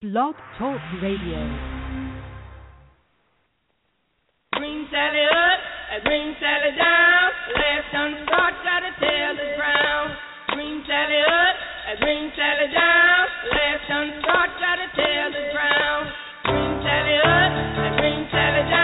Blog Talk Radio. Bring Sally up, and bring Sally down. Last done start, gotta tell the ground. Bring Sally up, and bring Sally down. Last done start, gotta tell the ground. Bring Sally up, and bring Sally down.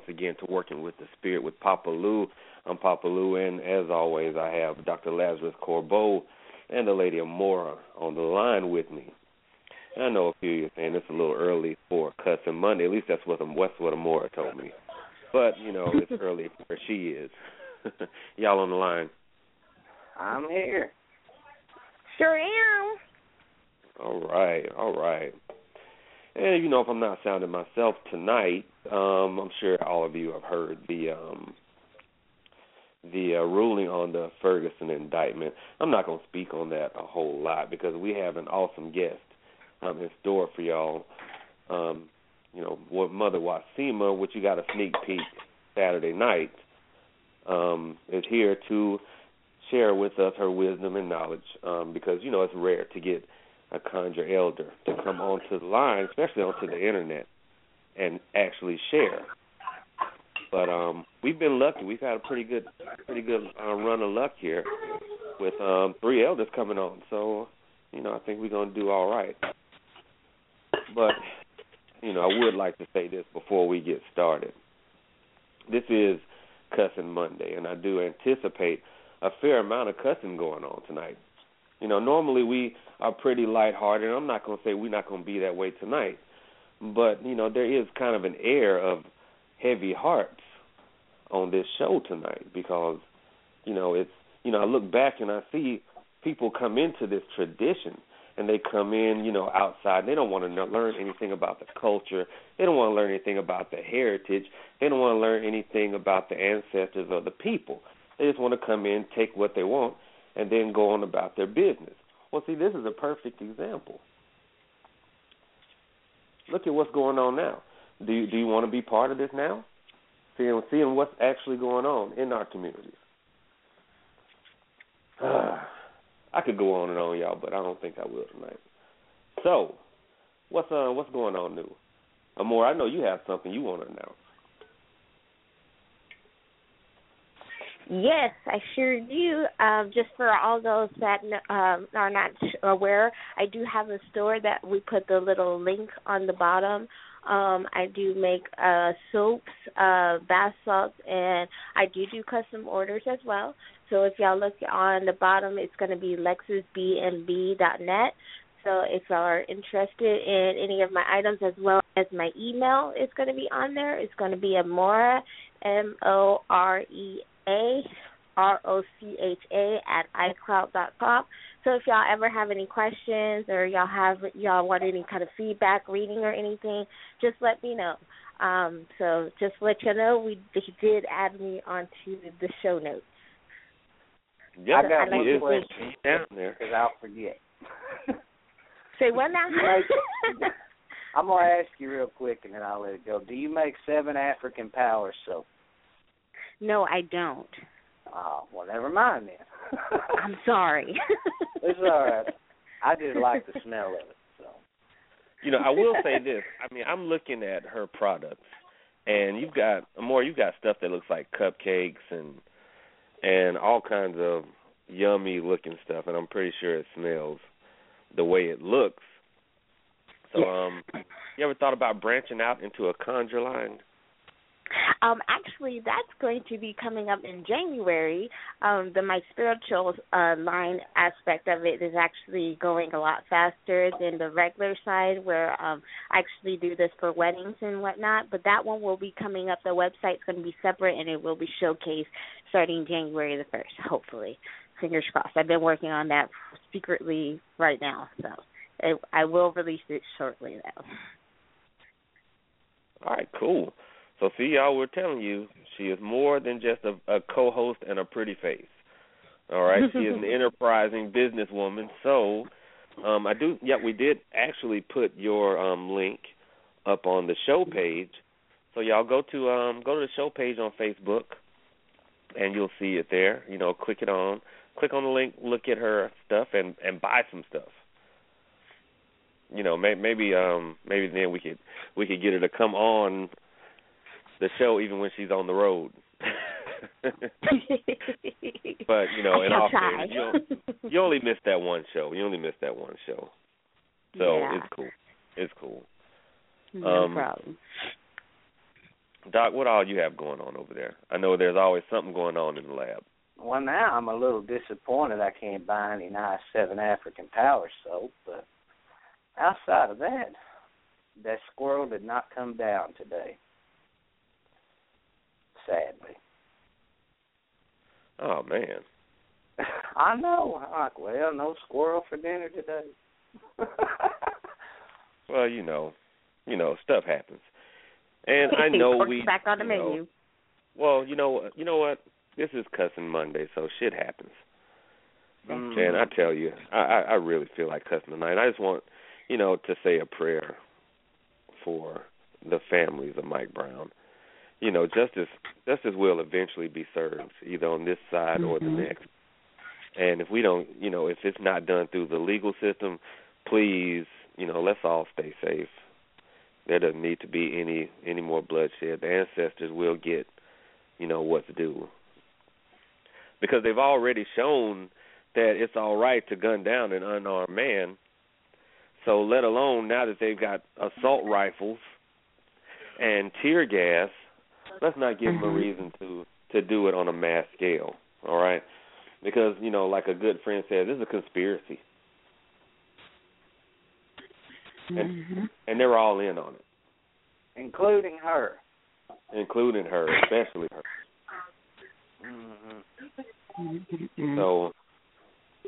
Once again to Working with the Spirit with Papa Lou. I'm Papa Lou, and as always, I have Dr. Lazarus Corbeau and the Lady Amora on the line with me. And I know a few of you are saying it's a little early for Cussing Monday. At least that's what um, that's what Amora told me. But you know, it's early where she is. Y'all on the line? I'm here. Sure am. All right, all right. And you know, if I'm not sounding myself tonight, um, I'm sure all of you have heard the um, the uh, ruling on the Ferguson indictment. I'm not going to speak on that a whole lot because we have an awesome guest um, in store for y'all. Um, you know, what Mother Wassima, which you got a sneak peek Saturday night, um, is here to share with us her wisdom and knowledge um, because you know it's rare to get a conjure elder to come onto the line, especially onto the internet, and actually share. But um, we've been lucky. We've had a pretty good, pretty good uh, run of luck here with um, three elders coming on. So, you know, I think we're gonna do all right. But, you know, I would like to say this before we get started. This is Cussing Monday, and I do anticipate a fair amount of cussing going on tonight. You know, normally we are pretty lighthearted. I'm not going to say we're not going to be that way tonight, but you know there is kind of an air of heavy hearts on this show tonight because you know it's you know I look back and I see people come into this tradition and they come in, you know, outside. They don't want to learn anything about the culture. They don't want to learn anything about the heritage. They don't want to learn anything about the ancestors or the people. They just want to come in, take what they want, and then go on about their business. Well, see, this is a perfect example. Look at what's going on now. Do you, do you want to be part of this now? Seeing seeing what's actually going on in our communities. I could go on and on, y'all, but I don't think I will tonight. So, what's uh what's going on new? Amora, I know you have something you want to announce. Yes, I sure do. Um, just for all those that um, are not aware, I do have a store that we put the little link on the bottom. Um, I do make uh, soaps, uh, bath salts, and I do do custom orders as well. So if y'all look on the bottom, it's going to be lexusbnb.net. So if y'all are interested in any of my items as well as my email is going to be on there. It's going to be Amora, M O R E A R O C H A at iCloud.com. So if y'all ever have any questions or y'all have y'all want any kind of feedback, reading or anything, just let me know. Um, so just let you know, we they did add me onto the show notes. Yeah, I got he one is question down there. because I'll forget. Say what now? I'm gonna ask you real quick and then I'll let it go. Do you make seven African Power soap? No, I don't. Oh, well, never mind then. I'm sorry. it's all right. I just like the smell of it. So You know, I will say this. I mean, I'm looking at her products, and you've got more. You've got stuff that looks like cupcakes and and all kinds of yummy looking stuff, and I'm pretty sure it smells the way it looks. So, um, you ever thought about branching out into a conjure line? Um, actually, that's going to be coming up in January. Um, the my spiritual uh, line aspect of it is actually going a lot faster than the regular side, where um, I actually do this for weddings and whatnot. But that one will be coming up. The website's going to be separate, and it will be showcased starting January the first. Hopefully, fingers crossed. I've been working on that secretly right now, so it, I will release it shortly, though. All right, cool. So see, y'all, we're telling you, she is more than just a, a co-host and a pretty face. All right, she is an enterprising businesswoman. So, um, I do. Yeah, we did actually put your um link up on the show page. So y'all go to um go to the show page on Facebook, and you'll see it there. You know, click it on, click on the link, look at her stuff, and and buy some stuff. You know, may, maybe um maybe then we could we could get her to come on the show even when she's on the road. but you know, I in all fairness, you, only, you only missed that one show. You only missed that one show. So Yeah. it's cool. It's cool. no Um, problem. Doc, what all you have going on over there? I know there's always something going on in the lab. well now I'm a little disappointed I can't buy any nice seven African Power soap, but outside of that, that squirrel did not come down today. Sadly. Oh man. I know. I'm like, well, no squirrel for dinner today. Well, you know, you know, stuff happens. And I know we back on the you know. Well, you know, what you know what? This is cussing Monday, so shit happens. Mm. And I tell you, I, I I really feel like cussing tonight. I just want, you know, to say a prayer for the families of Mike Brown. You know, justice justice will eventually be served, either on this side or the Mhm. next. And if we don't, you know, if it's not done through the legal system, please, you know, let's all stay safe. There doesn't need to be any any more bloodshed. The ancestors will get, you know, what's due. Because they've already shown that it's all right to gun down an unarmed man. So let alone now that they've got assault rifles and tear gas, let's not give them a reason to to do it on a mass scale. All right, because you know, like a good friend said, this is a conspiracy, Mhm. and they're all in on it. including her. including her, especially her. hmm So,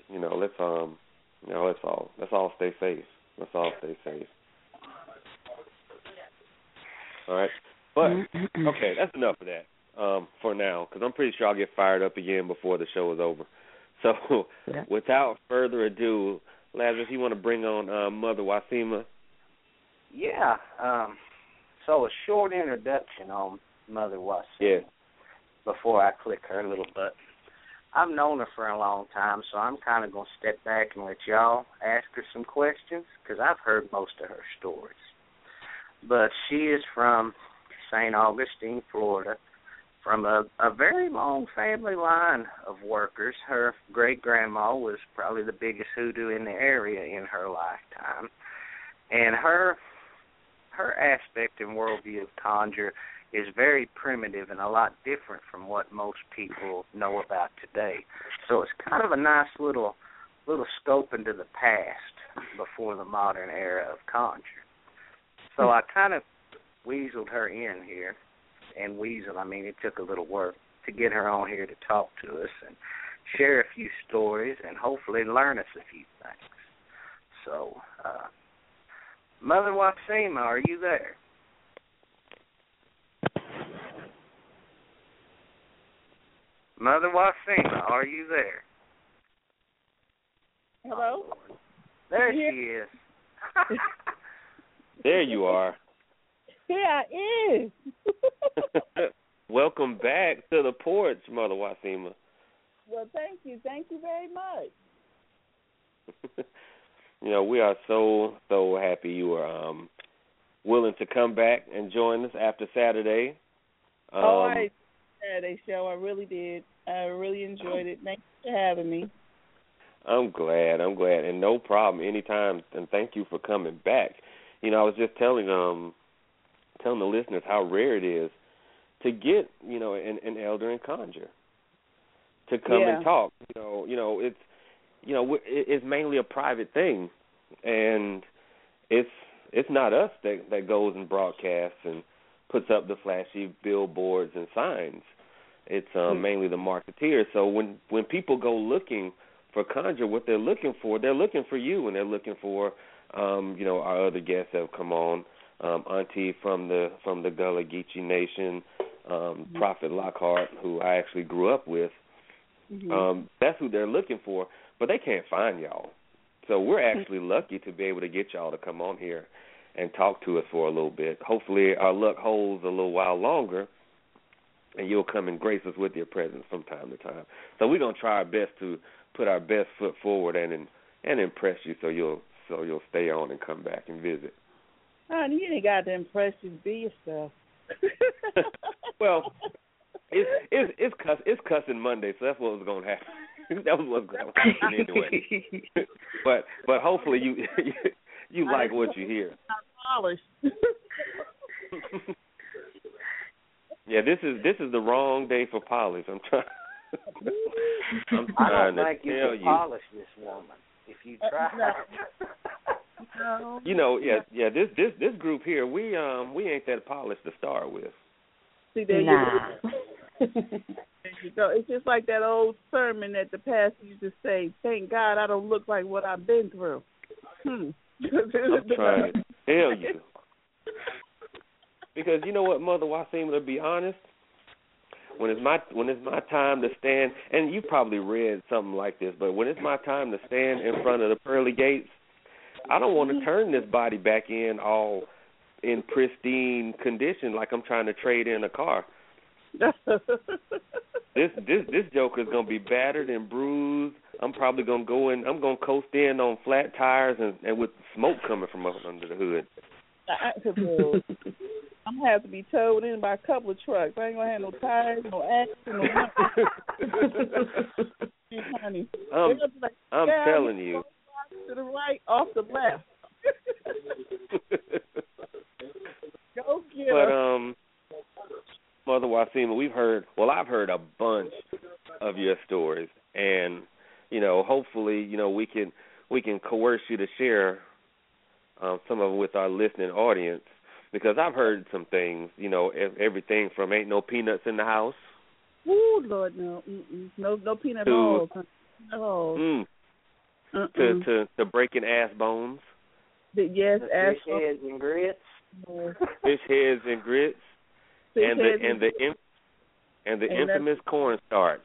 you know, let's um, you know, let's all let's all stay safe. Let's all stay safe. All right, but okay, that's enough of that um, for now, because I'm pretty sure I'll get fired up again before the show is over. So, Yeah. without further ado, Lazarus, you want to bring on uh, Mother Wassima? Yeah. Um, so a short introduction on Mother Wasim Yeah. before I click her little butt. I've known her for a long time, so I'm kind of going to step back and let y'all ask her some questions because I've heard most of her stories. But she is from St. Augustine, Florida, from a, a very long family line of workers. Her great grandma was probably the biggest hoodoo in the area in her lifetime. And her her aspect and worldview of conjure is very primitive and a lot different from what most people know about today. So it's kind of a nice little little scope into the past before the modern era of conjure. So I kind of weaseled her in here, and weasel I mean it took a little work to get her on here to talk to us and share a few stories and hopefully learn us a few things. So, uh, Mother Wassima, are you there? Mother Wassima, are you there? Hello? There she is. There you are. Yeah, I is. Welcome back to the porch, Mother Wassima. well, thank you. Thank you very much. you know, we are so so happy you are um willing to come back and join us after Saturday. Um, oh, I Saturday show. I really did. I really enjoyed it. Thanks for having me. I'm glad. I'm glad, and no problem anytime. And thank you for coming back. You know, I was just telling um telling the listeners how rare it is to get you know an, an elder and conjure to come Yeah. and talk. You know, you know it's you know it's mainly a private thing, and it's it's not us that that goes and broadcasts and puts up the flashy billboards and signs. It's um, Hmm. mainly the marketeers. So when when people go looking for conjure, what they're looking for, they're looking for you, and they're looking for um, you know our other guests that have come on, um, Auntie from the from the Gullah Geechee Nation, um, Prophet Lockhart, who I actually grew up with. Mhm. Um, that's who they're looking for, but they can't find y'all. So we're actually lucky to be able to get y'all to come on here and talk to us for a little bit. Hopefully our luck holds a little while longer and you'll come and grace us with your presence from time to time. So we're gonna try our best to put our best foot forward and and, and impress you so you'll so you'll stay on and come back and visit. Honey, you ain't got to impress you. Be yourself. Well, It's it's it's cuss it's cussing Monday, so that's what was gonna happen. that was what's gonna happen anyway. but but hopefully you you, you like what you hear. polished. Yeah, this is this is the wrong day for polish. I'm trying. I'm I don't to think you tell can you. polish this woman if you Uh, try. No. You know, yeah, yeah. This this this group here, we um we ain't that polished to start with. See, there Nah. you go. There you go. It's just like that old sermon that the pastor used to say, "Thank God I don't look like what I've been through." Hmm. I'm trying to tell you. Because you know what, Mother Wasim, to be honest, when it's my when it's my time to stand, and you probably read something like this, but when it's my time to stand in front of the pearly gates, I don't want to turn this body back in all in pristine condition like I'm trying to trade in a car. This this this joker's gonna be battered and bruised. I'm probably gonna go in. I'm gonna coast in on flat tires and and with smoke coming from up under the hood. I- I'm gonna have to be towed in by a couple of trucks. I ain't gonna have no tires, no axle, no nothing. honey. I'm They're gonna be like, I'm telling you. To the right, off the left. Go get but her. um, Mother Wassima, we've heard. Well, I've heard a bunch of your stories, and you know, hopefully, you know, we can we can coerce you to share um, some of it with our listening audience. because I've heard some things. You know, everything from ain't no peanuts in the house. Ooh, Lord, no, Mm-mm. no, no peanut To- balls. No. Mm, Uh-uh. to to to breaking ass bones, The- yes, ask Fish heads and grits. fish heads and grits, and the and the in, and the And infamous cornstarch.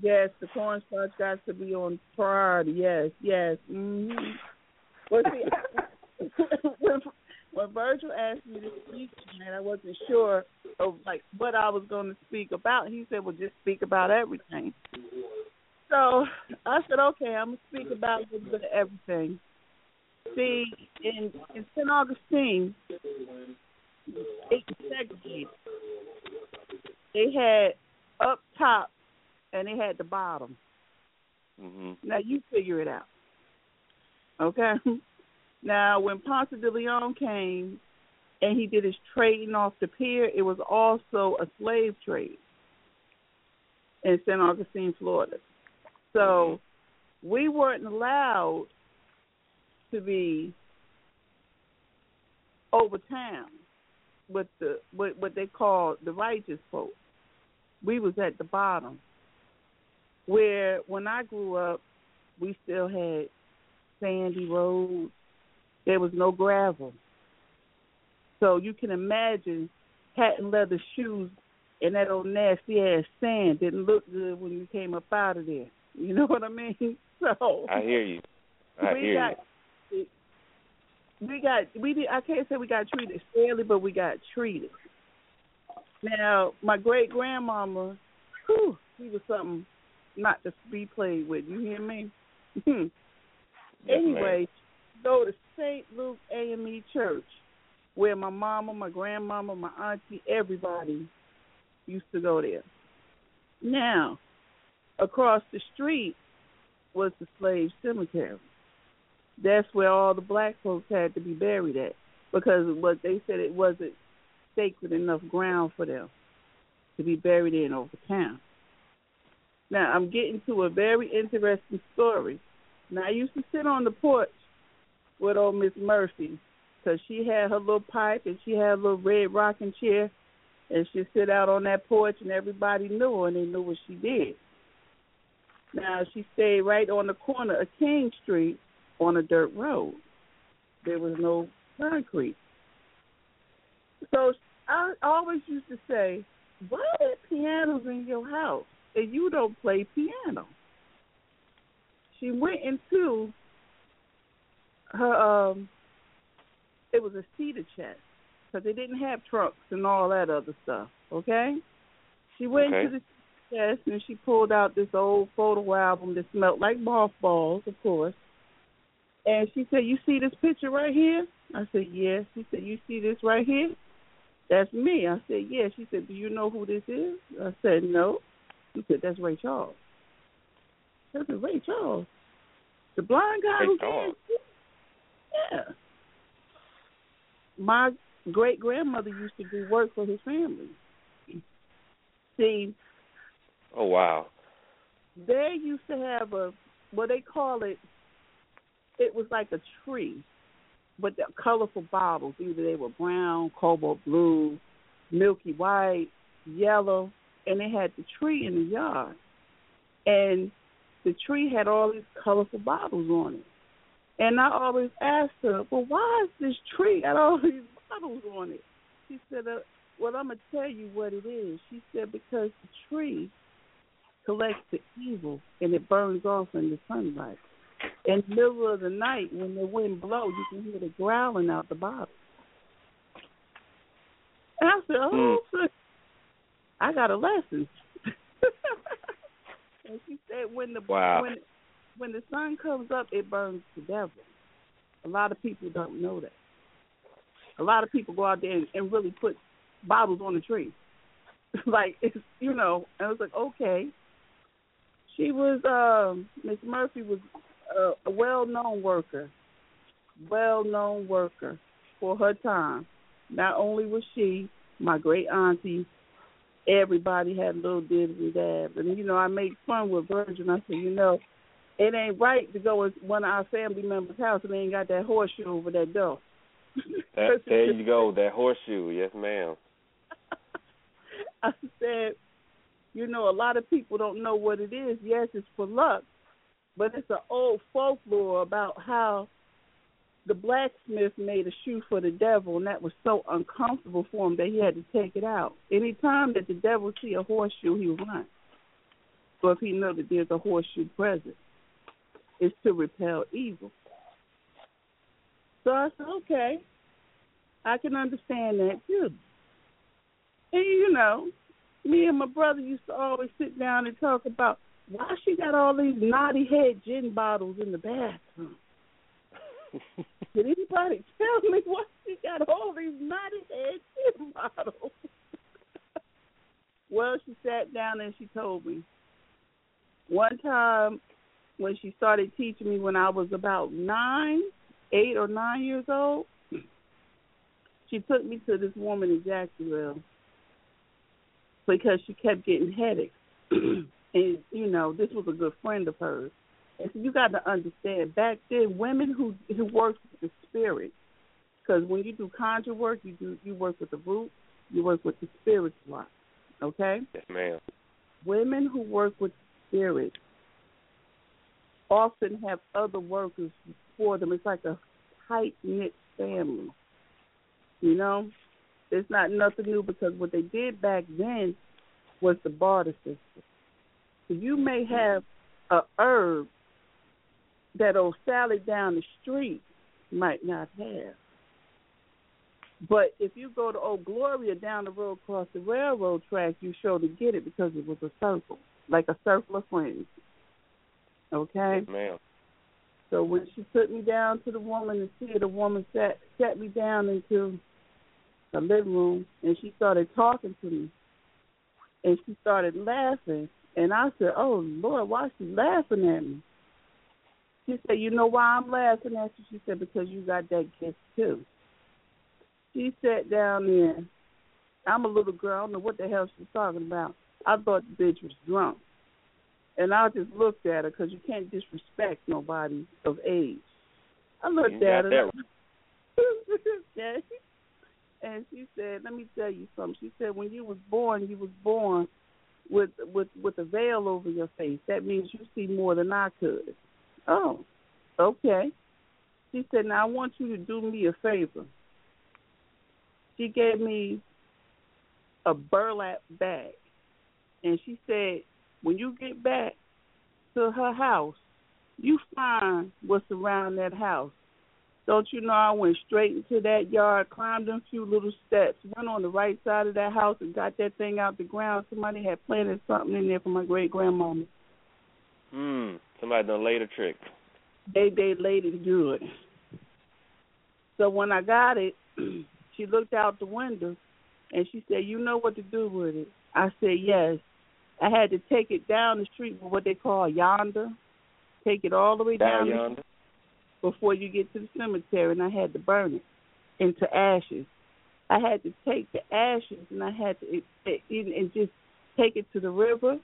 Yes, the cornstarch got to be on priority. Yes, yes. hmm Well, see, when, when Virgil asked me to speak, and I wasn't sure of like what I was going to speak about, he said, "Well, just speak about everything." So I said, "Okay, I'm gonna speak about a little bit of everything." See, in in St. Augustine, it segregated. They had up top and they had the bottom. hmm Now you figure it out. Okay? Now when Ponce de Leon came and he did his trading off the pier, it was also a slave trade in St. Augustine, Florida. So mm-hmm. we weren't allowed to be over town with the what what they call the righteous folk. We was at the bottom where when I grew up, we still had sandy roads. There was no gravel. So you can imagine patent leather shoes and that old nasty ass sand didn't look good when you came up out of there. You know what I mean? So I hear you. I we hear got we got we did I can't say we got treated fairly, but we got treated. Now, my great grandmama, whew, she was something not to be played with. You hear me? Hmm. Yes, anyway, go to St. Luke AME Church, where my mama, my grandmama, my auntie, everybody used to go there. Now, across the street was the slave cemetery. That's where all the black folks had to be buried at because what they said it wasn't sacred enough ground for them to be buried in over town. Now I'm getting to a very interesting story. Now I used to sit on the porch with old Miss Murphy because she had her little pipe and she had a little red rocking chair, and she'd sit out on that porch and everybody knew her and they knew what she did. Now she stayed right on the corner of King Street on a dirt road. There was no concrete. So I always used to say, "Why are pianos in your house and you don't play piano?" She went into her um, it was a cedar chest because they didn't have trunks and all that other stuff. Okay, she went Okay. to the chest and she pulled out this old photo album that smelled like mothballs, of course. And she said, "You see this picture right here?" I said, "Yes." She said, "You see this right here?" That's me. I said, "Yes." She said, "Do you know who this is?" I said, "No." She said, "That's Ray Charles." I said, "Ray Charles, the blind guy Ray who Charles. yeah. My great grandmother used to do work for his family. See, Oh wow. they used to have a what they call it it was like a tree but the colorful bottles. Either they were brown, cobalt blue, milky white, yellow, and they had the tree in the yard. And the tree had all these colorful bottles on it. And I always asked her, Well, why is this tree got all these bottles on it? She said, uh, Well, I'm to tell you what it is. She said, Because the tree collects the evil and it burns off in the sunlight. In the middle of the night, when the wind blows, you can hear the growling out the bottle. And I said, "Oh, hmm. sis, I got a lesson." and she said, "When the Wow. when when the sun comes up, it burns the devil." A lot of people don't know that. A lot of people go out there and, and really put bottles on the tree, like it's you know. And I was like, okay. She was um Miss Murphy was a, a well-known worker, well-known worker for her time. Not only was she my great auntie, everybody had little dibs and dabs. And you know, I made fun with Virgil. I said, you know, it ain't right to go in one of our family members' house and they ain't got that horseshoe over that door. That, there you go, that horseshoe. Yes, ma'am. I said, you know, a lot of people don't know what it is. Yes, it's for luck, but it's an old folklore about how the blacksmith made a shoe for the devil, and that was so uncomfortable for him that he had to take it out. Any time that the devil see a horseshoe, he run. So if he know that there's a horseshoe present, it's to repel evil. So I said, okay, I can understand that too. And you know, me and my brother used to always sit down and talk about why she got all these naughty head gin bottles in the bathroom. Did anybody tell me why she got all these naughty head gin bottles? well, she sat down and she told me. One time when she started teaching me when I was about nine, eight or nine years old, she took me to this woman in Jacksonville because she kept getting headaches. and, you know, this was a good friend of hers. And so you got to understand, back then, women who who worked with the spirit, because when you do conjure work, you do you work with the root, you work with the spirits a lot. Okay. Yes, ma'am. Women who work with spirit often have other workers for them. It's like a tight knit family. You know, it's not nothing new because what they did back then was the barter system. So you may have a herb that old Sally down the street might not have. But if you go to Old Gloria down the road across the railroad track, you sure to get it because it was a circle, like a circle of friends. Okay? Yes, ma'am. So when she took me down to the woman to see her, the woman sat sat me down into the living room and she started talking to me. And she started laughing and I said, Oh Lord, why is she laughing at me? She said, You know why I'm laughing at you? She said, Because you got that gift too. She sat down there. I'm a little girl, I don't know what the hell she's talking about. I thought the bitch was drunk. And I just looked at her because you can't disrespect nobody of age. I looked at her. okay. And she said, "Let me tell you something." She said, "When you was born, you was born with with with a veil over your face. That means you see more than I could." Oh, okay. She said, "Now I want you to do me a favor." She gave me a burlap bag, and she said, "When you get back to her house, you find what's around that house." Don't you know I went straight into that yard, climbed a few little steps, went on the right side of that house and got that thing out the ground. Somebody had planted something in there for my great grandmama. Hmm. Somebody done laid a trick. They they laid it good. So when I got it, she looked out the window and she said, You know what to do with it. I said, Yes. I had to take it down the street with what they call yonder. Take it all the way Down down the yonder. Before you get to the cemetery, and I had to burn it into ashes. I had to take the ashes and I had to it, it, and just take it to the river.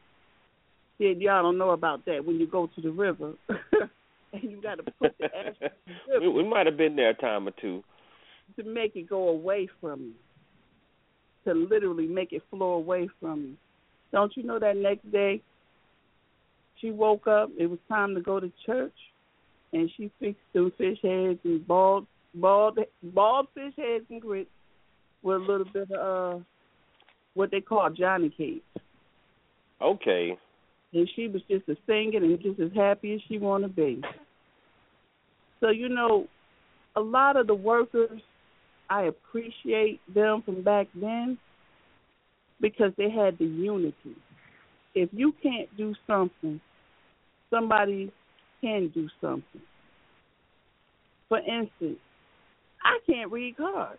Said y'all don't know about that when you go to the river, and you got to put the ashes the we, we might have been there a time or two. to make it go away from you, to literally make it flow away from you. Don't you know that next day she woke up, it was time to go to church, and she fixed them fish heads and bald, bald, bald fish heads and grits with a little bit of uh, what they call Johnny cakes. Okay. And she was just a singing and just as happy as she want to be. So you know, a lot of the workers, I appreciate them from back then because they had the unity. If you can't do something, somebody can do something. For instance, I can't read cards.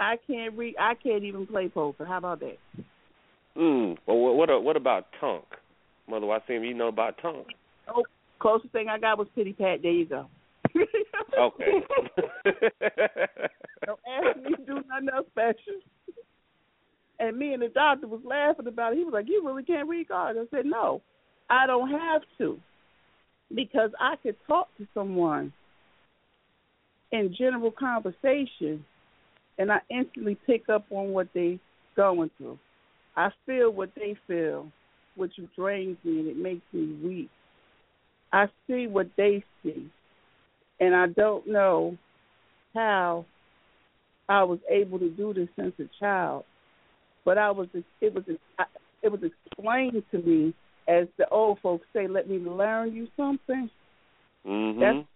I can't read. I can't even play poker. How about that? Hmm. Well, what what, what about Tonk? Mother I Wasim, you know about Tonk? Oh, closest thing I got was pity pat. There you go. Okay. Don't ask me to do nothing else special. And me and the doctor was laughing about it. He was like, "You really can't read cards." I said, "No, I don't have to, because I could talk to someone in general conversation, and I instantly pick up on what they're going through. I feel what they feel, which drains me and it makes me weak. I see what they see, and I don't know how I was able to do this since a child, but I was it was it was explained to me as the old folks say, "Let me learn you something." Mhm. That's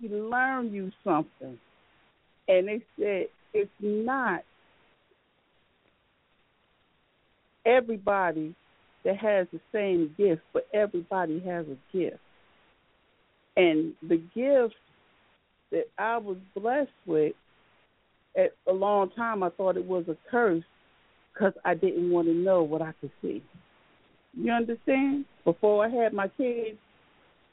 you learn you something, and they said it's not everybody that has the same gift, but everybody has a gift. And the gift that I was blessed with at a long time, I thought it was a curse because I didn't want to know what I could see. You understand? Before I had my kids,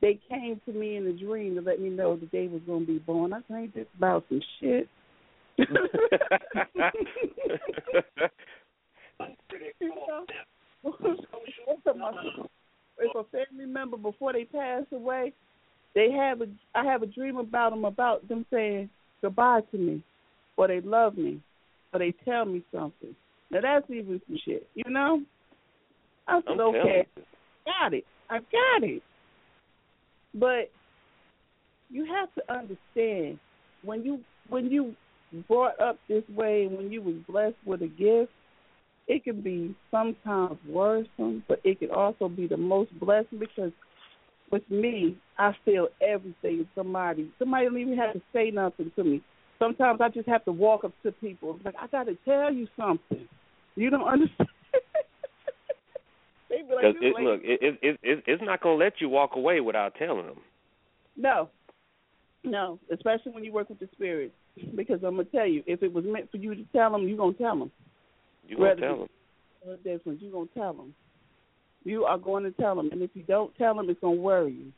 they came to me in a dream to let me know that they was going to be born. I think this about some shit. if a family member before they pass away, they have a I have a dream about them about them saying goodbye to me, or they love me, or they tell me something. Now that's even some shit, you know. I said, I'm okay, got it, I got it. But you have to understand when you when you brought up this way, when you was blessed with a gift, it can be sometimes worrisome, but it can also be the most blessing because with me, I feel everything. Somebody, somebody don't even have to say nothing to me. Sometimes I just have to walk up to people. Like I got to tell you something. You don't understand. They be like, Because it, look, it, it, it, it, it's not going to let you walk away without telling them. No, no, especially when you work with the spirits. Because I'm gonna tell you, if it was meant for you to tell them, you're gonna tell them. You Rather to tell them. No difference. You're gonna tell them. You are going to tell them, and if you don't tell them, it's gonna worry you.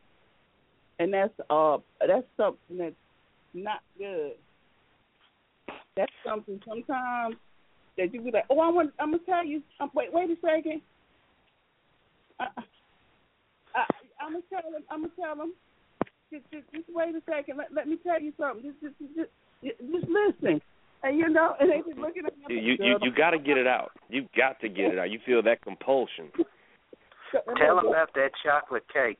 And that's uh, that's something that's not good. That's something sometimes that you be like, oh, I want, I'm gonna tell you. Um, wait, wait a second. I, I, I'm gonna tell him. I'm gonna tell him. Just, just, just wait a second. Let, let me tell you something. Just, just, just, just, just listen. And you know, and they just looking at me. You you you, you got to get it out. You got to get it out. You feel that compulsion. Tell them about that chocolate cake.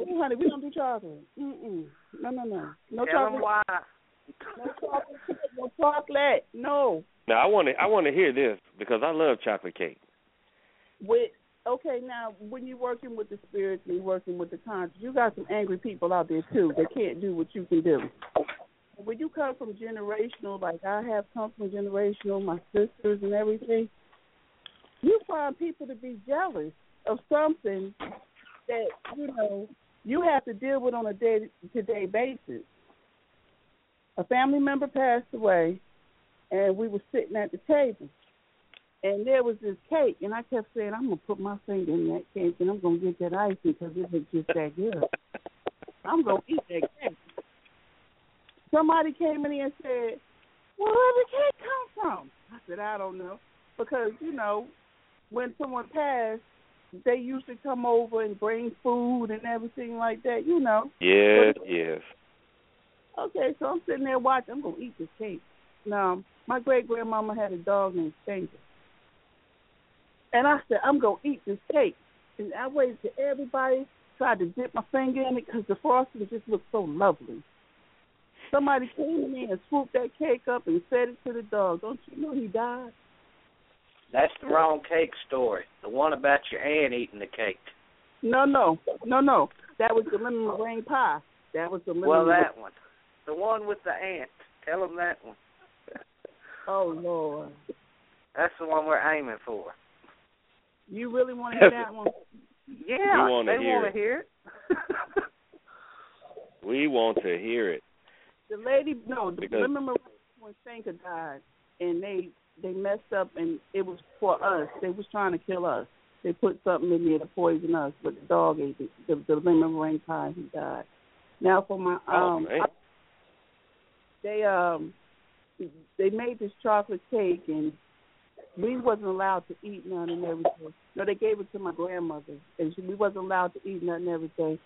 Oh, honey, we don't do chocolate. Mm-mm. No, no, no. No Tell them chocolate. why. No chocolate. No chocolate. No. Now I want to I want to hear this because I love chocolate cake. With okay, now when you're working with the spirits and you're working with the conscious, you got some angry people out there too that can't do what you can do. When you come from generational, like I have come from generational, my sisters and everything, you find people to be jealous of something that you know you have to deal with on a day to day basis. A family member passed away, and we were sitting at the table, and there was this cake, and I kept saying, "I'm gonna put my finger in that cake, and I'm gonna get that icing because it was just that good. I'm gonna eat that cake." Somebody came in and said, "Well, where did the cake come from?" I said, "I don't know," because you know, when someone passed, they usually come over and bring food and everything like that. You know. Yes, yes. Okay, so I'm sitting there watching. I'm gonna eat this cake. Now, my great grandmama had a dog named Stinker, and I said I'm gonna eat this cake. And I waited till everybody tried to dip my finger in it because the frosting just looked so lovely. Somebody came in and swooped that cake up and fed it to the dog. Don't you know he died? That's the wrong cake story. The one about your aunt eating the cake. No, no, no, no. That was the lemon meringue pie. That was the lemon. Well, that one. The one with the ant. Tell them that one. Oh Lord, That's the one we're aiming for. You really want to hear that one? Yeah, We wanna they want to hear it. We want to hear it. The lady, no, the Because- lemon meringue when Stinker died, and they they messed up, and it was for us. They was trying to kill us. They put something in there to poison us, but the dog ate it. The, the lemon meringue pie, he died. Now for my Oh, um, they um, they made this chocolate cake, and we wasn't allowed to eat none and everything. No, they gave it to my grandmother, and she, we wasn't allowed to eat nothing and everything.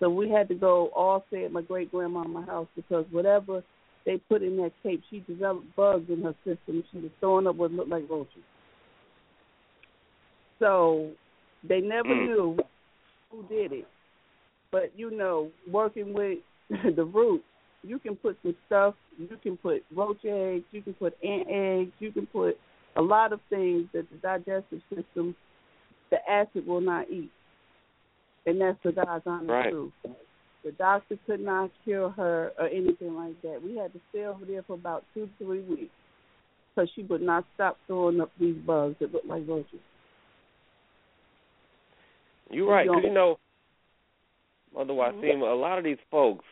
So we had to go all stay at my great grandmama's house because whatever they put in that tape, she developed bugs in her system. She was throwing up what looked like roaches. So they never Mm. knew who did it. But you know, working with the root, you can put some stuff. You can put roach eggs. You can put ant eggs. You can put a lot of things that the digestive system, the acid will not eat. And that's the God's honest Right. truth. The doctor could not cure her or anything like that. We had to stay over there for about two, three weeks because she would not stop throwing up these bugs that look like roaches. You're right. 'cause you know, Mother mm-hmm. Wasim, a lot of these folks,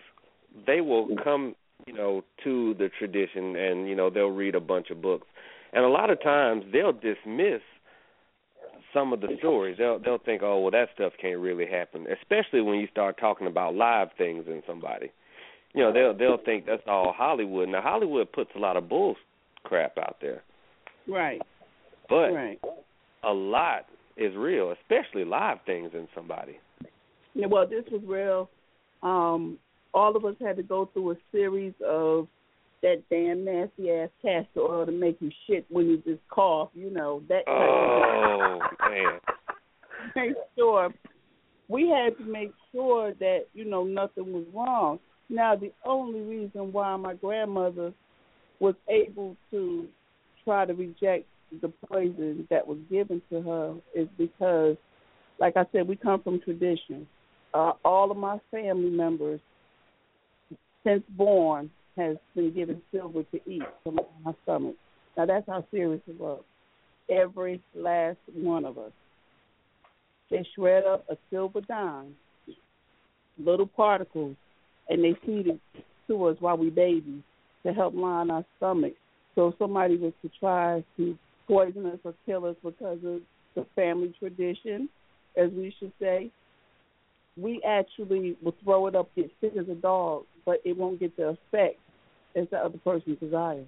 they will come, you know, to the tradition and, you know, they'll read a bunch of books. And a lot of times they'll dismiss some of the stories. They'll they'll think, "Oh, well that stuff can't really happen." Especially when you start talking about live things in somebody. You know, they'll they'll think that's all Hollywood. Now Hollywood puts a lot of bull crap out there. Right. But right. a lot is real, especially live things in somebody. Yeah, well, this was real. Um, all of us had to go through a series of that damn nasty ass castor oil to make you shit when you just cough. You know that. type Oh man. make sure we had to make sure that you know nothing was wrong. Now, the only reason why my grandmother was able to try to reject the poison that was given to her is because, like I said, we come from tradition. Uh, all of my family members, since born, has been given silver to eat from my stomach. Now that's how serious it was. Every last one of us. They shred up a silver dime, little particles, and they feed it to us while we babies to help line our stomach. So if somebody was to try to poison us or kill us because of the family tradition, as we should say, we actually will throw it up, get sick as a dog, but it won't get the effect as the other person desires.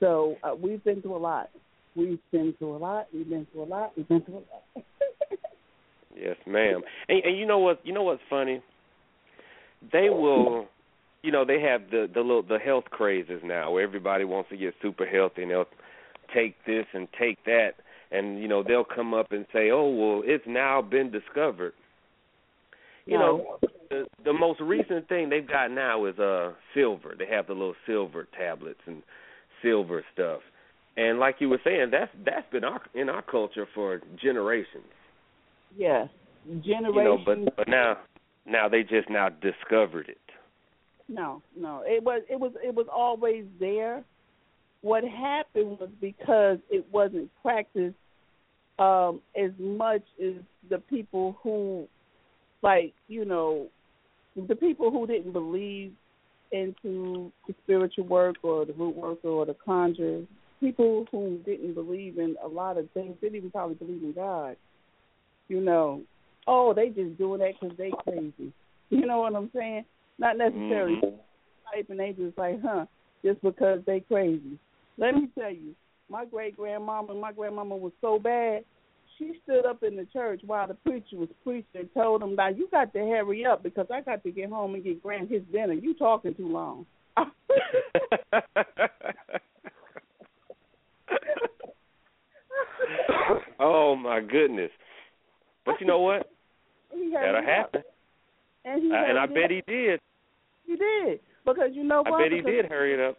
So uh, we've been through a lot. We've been through a lot. We've been through a lot. We've been through a lot. Yes, ma'am. And, and you know what? You know what's funny? They will, you know, they have the the little the health crazes now, where everybody wants to get super healthy, and they'll take this and take that, and you know they'll come up and say, "Oh, well, it's now been discovered." You No. know, the the most recent thing they've got now is uh silver. They have the little silver tablets and silver stuff. And like you were saying, that's that's been our in our culture for generations. Yes, generations. You know, but but now now they just now discovered it. No, no. It was it was it was always there. What happened was because it wasn't practiced um as much as the people who like, you know, the people who didn't believe into the spiritual work or the root work or the conjure, people who didn't believe in a lot of things, didn't even probably believe in God. You know, oh, they just doing that because they crazy. You know what I'm saying? Not necessarily Mhm. type and they just like, huh, just because they crazy. Let me tell you, my great grandmama, my grandmama was so bad. She stood up in the church while the preacher was preaching and told him, "Now you got to hurry up because I got to get home and get Grant his dinner. You talking too long." oh my goodness! But you know what? That'll happen, And, he Uh, and I bet up. he did. he did because you know what? I bet he Because did hurry it up.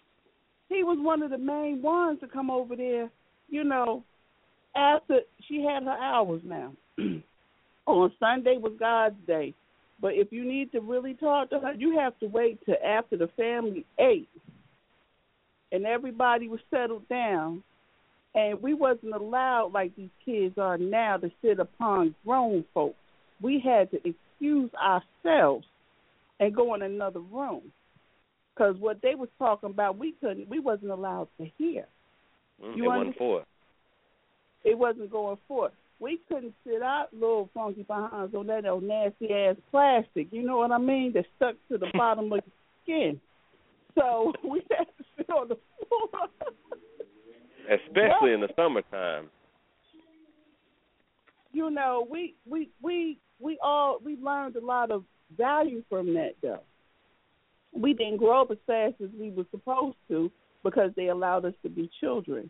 he was one of the main ones to come over there, you know, after she had her hours now. On Sunday was God's day. But if you need to really talk to her, you have to wait till after the family ate and everybody was settled down and we wasn't allowed like these kids are now to sit upon grown folks. We had to excuse ourselves and go in another room because what they was talking about we couldn't we wasn't allowed to hear Mm, You it wasn't understand? for it. wasn't going forth we couldn't sit our little funky behinds on that old nasty ass plastic you know what i mean that stuck to the bottom of your skin so we had to sit on the floor Especially in the summertime. you know, we we we we all we learned a lot of value from that though. We didn't grow up as fast as we were supposed to because they allowed us to be children.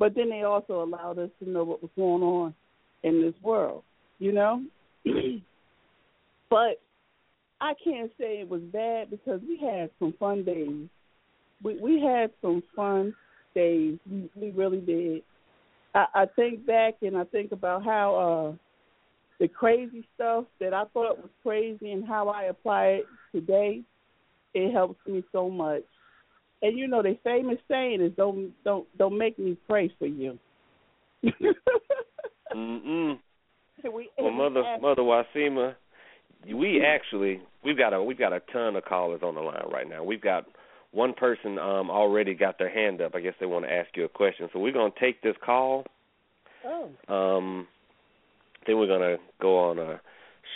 But then they also allowed us to know what was going on in this world, you know? but I can't say it was bad because we had some fun days. We we had some fun days. We, we really did. I, I think back and I think about how uh the crazy stuff that I thought was crazy and how I apply it today, it helps me so much. And you know, the famous saying is don't don't don't make me pray for you. Mm-mm. we, Well, mother, mother Wassima, we actually we've got a we've got a ton of callers on the line right now. We've got one person um already got their hand up. I guess they want to ask you a question. So we're gonna take this call. Oh. Um, then we're gonna go on a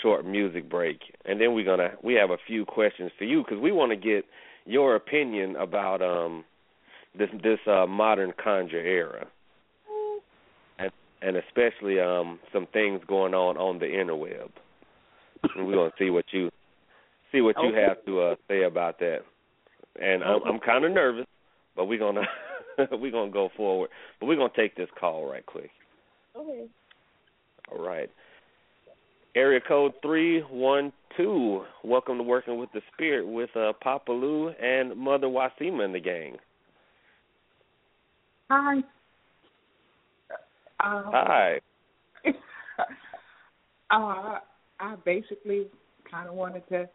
short music break, and then we're gonna we have a few questions for you because we want to get your opinion about um this this uh modern conjure era, and and especially um some things going on on the interweb. And we're gonna see what you see what you Okay. have to uh, say about that. And I'm I'm kind of nervous, but we're gonna we're gonna go forward. But we're gonna take this call right quick. Okay. All right. Area code three one two. Welcome to working with the spirit with uh, Papa Lou and Mother Wassima in the gang. Hi. Um, Hi. uh, I basically kind of wanted to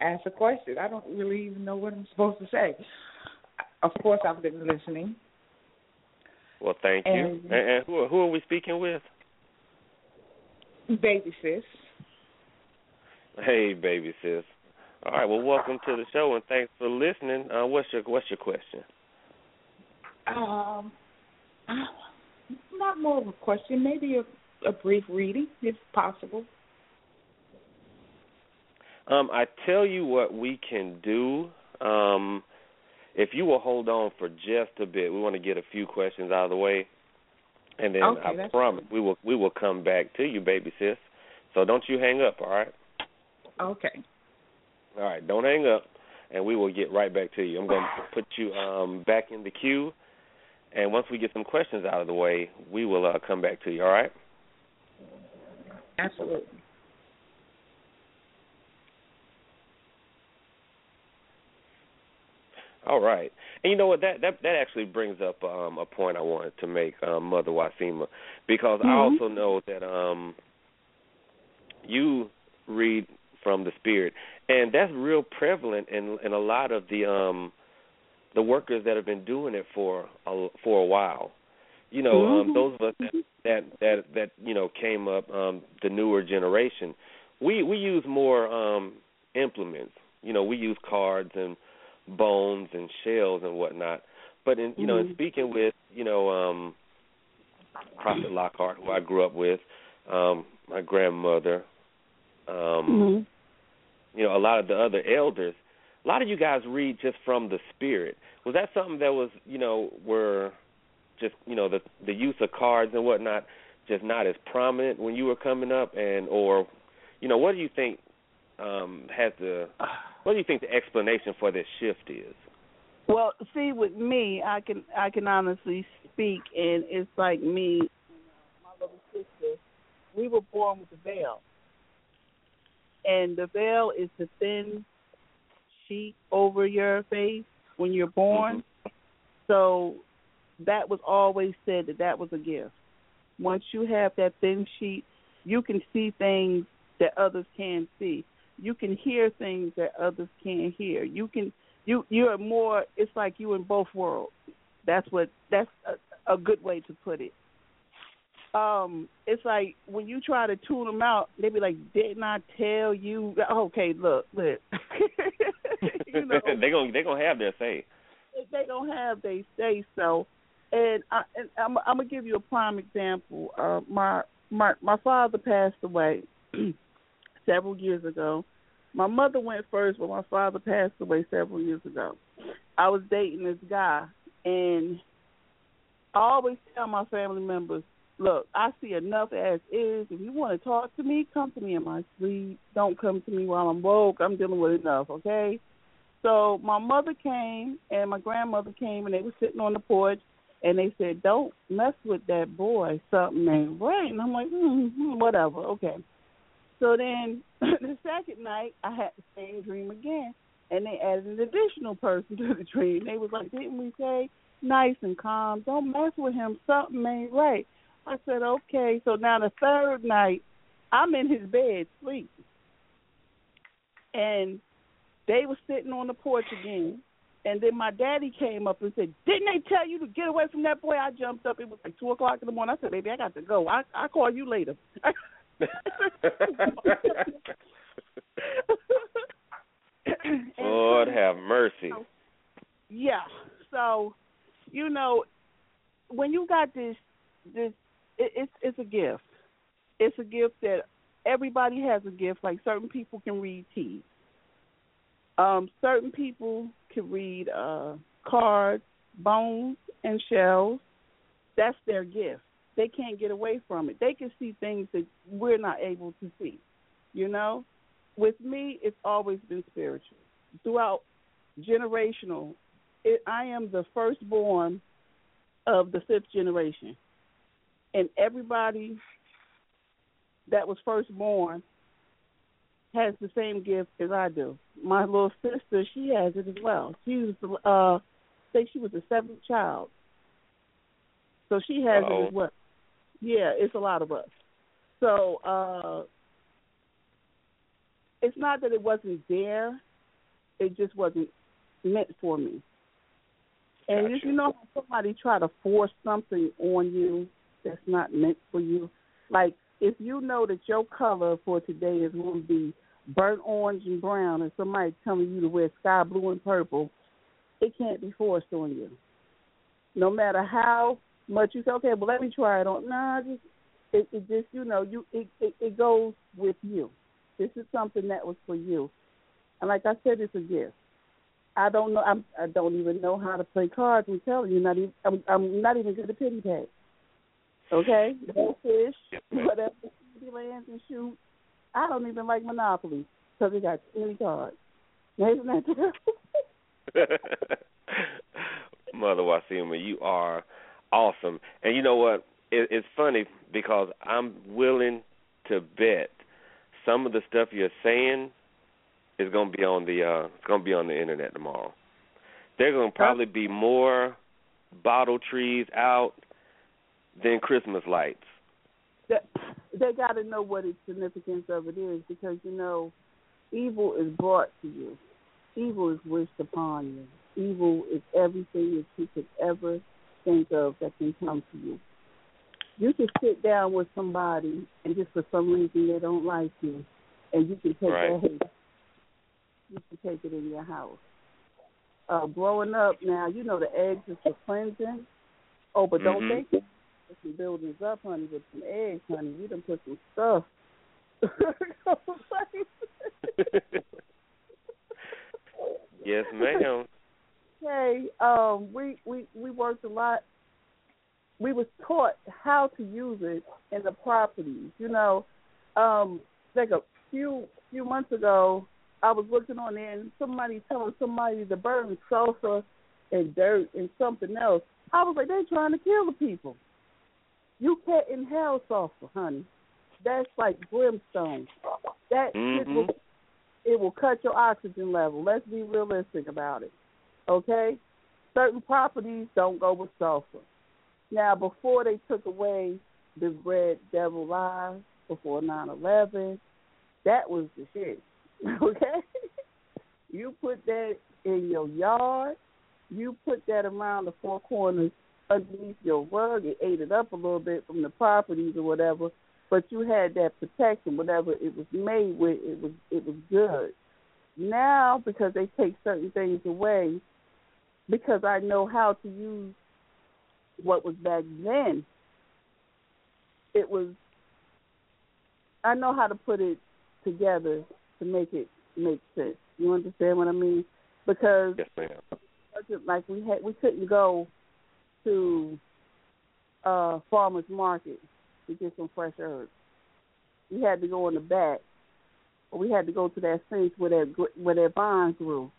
ask a question. I don't really even know what I'm supposed to say. Of course, I've been listening. Well, thank you. And- And, and who who are we speaking with? Baby sis. Hey, baby sis. All right. Well, welcome to the show and thanks for listening. Uh, what's your what's your question? Um, not more of a question, maybe a, a brief reading, if possible. Um, I tell you what we can do. Um, if you will hold on for just a bit, we want to get a few questions out of the way, and then Okay, I promise we will we will come back to you, baby sis. So don't you hang up, all right? Okay. All right, don't hang up, and we will get right back to you. I'm going to put you um, back in the queue, and once we get some questions out of the way, we will uh, come back to you. All right? Absolutely. All right. And you know what? That that that actually brings up um, a point I wanted to make, um, Mother Wassima, because I Mhm. also know that um, you read from the spirit, and that's real prevalent in in a lot of the um, the workers that have been doing it for a, for a while. You know, um, Mhm. those of us that that that that you know came up, um, the newer generation, we we use more um, implements. You know, we use cards and bones and shells and whatnot. But in you know, in Mhm. speaking with you know um, Prophet Lockhart, who I grew up with, um, my grandmother, um, Mhm. You know, a lot of the other elders. A lot of you guys read just from the spirit. Was that something that was, you know, were just, you know, the the use of cards and whatnot just not as prominent when you were coming up, and or, you know, what do you think um has the what do you think the explanation for this shift is? Well, see, with me, I can I can honestly speak, and it's like me, my little sister. We were born with the veil, and the veil is the thin sheet over your face when you're born. So that was always said that that was a gift. Once you have that thin sheet, you can see things that others can't see. You can hear things that others can't hear. You can you you're more it's like you in both worlds that's what that's a, a good way to put it um it's like when you try to tune them out they be like didn't i tell you? Okay look look. You know. They gonna they gonna have their say. they don't have they say so. And i and i'm i'm gonna give you a prime example. Uh my my my father passed away several years ago. My mother went first, but my father passed away several years ago. I was dating this guy, and I always tell my family members, look, I see enough as is. If you want to talk to me, come to me in my sleep. Don't come to me while I'm woke. I'm dealing with enough, okay? So my mother came and my grandmother came and they were sitting on the porch and they said, "Don't mess with that boy. Something ain't right." And I'm like, mm, "Whatever, okay." So then the second night, I had the same dream again, and they added an additional person to the dream. They was like, "Didn't we say nice and calm? Don't mess with him. Something ain't right." I said, "Okay." So now the third night, I'm in his bed, sleep, and they were sitting on the porch again. And then my daddy came up and said, "Didn't they tell you to get away from that boy?" I jumped up. It was like two o'clock in the morning. I said, "Baby, I got to go. I I call you later." Lord have mercy. Yeah. So, you know, when you got this, this, it, it's it's a gift. It's a gift that everybody has a gift. Like certain people can read tea. Um, certain people can read uh, cards, bones, and shells. That's their gift. They can't get away from it. They can see things that we're not able to see. You know, with me, it's always been spiritual. Throughout generational, it, I am the firstborn of the fifth generation, and everybody that was firstborn has the same gift as I do. My little sister, she has it as well. She was, uh, I think she was the seventh child, so she has Uh-oh. it as well. Yeah, it's a lot of us. So uh it's not that it wasn't there; it just wasn't meant for me. And if you know how somebody try to force something on you that's not meant for you, like if you know that your color for today is going to be burnt orange and brown, and somebody telling you to wear sky blue and purple, it can't be forced on you. No matter how much you say, okay, well let me try it on. Nah, just it, it just you know you it, it it goes with you. This is something that was for you, and like I said, it's a gift. I don't know. I'm, I don't even know how to play cards. I'm telling you, not even. I'm, I'm not even good at pity pat. Okay, no fish, whatever. He lands and shoot. I don't even like Monopoly because it got too many cards. Isn't that terrible? Mother Wassima, you are awesome. And you know what? It, it's funny because I'm willing to bet some of the stuff you're saying is going to be on the uh it's going to be on the internet tomorrow. There're going to probably be more bottle trees out than Christmas lights. that they got to know what the significance of it is because you know evil is brought to you evil is wished upon you evil is everything that you could ever think of that can come to you you can sit down with somebody and just for some reason they don't like you and you can take Right. that hate you can take it in your house uh growing up now you know the eggs is for cleansing oh but don't Mhm. think that put some buildings up, honey, with some eggs, honey. We done put some stuff. yes, ma'am. hey, um, we we we worked a lot. We was taught how to use it in the properties. You know, um, like a few few months ago, I was looking on there and somebody telling somebody to burn sulfur and dirt and something else. I was like, they trying to kill the people. You can't inhale sulfur, honey. That's like brimstone. That shit will Mhm. it will cut your oxygen level. Let's be realistic about it. Okay? Certain properties don't go with sulfur. Now, before they took away the red devil lies, before nine eleven, that was the shit. Okay? You put that in your yard, you put that around the four corners underneath your rug, it ate it up a little bit from the properties or whatever, but you had that protection, whatever it was made with, it was it was good. Now because they take certain things away, because I know how to use what was back then, it was I know how to put it together to make it make sense. You understand what I mean? Because Yes, ma'am. like we had we couldn't go to uh farmers market to get some fresh herbs. We had to go in the back, or we had to go to that fence where that where that vine grew,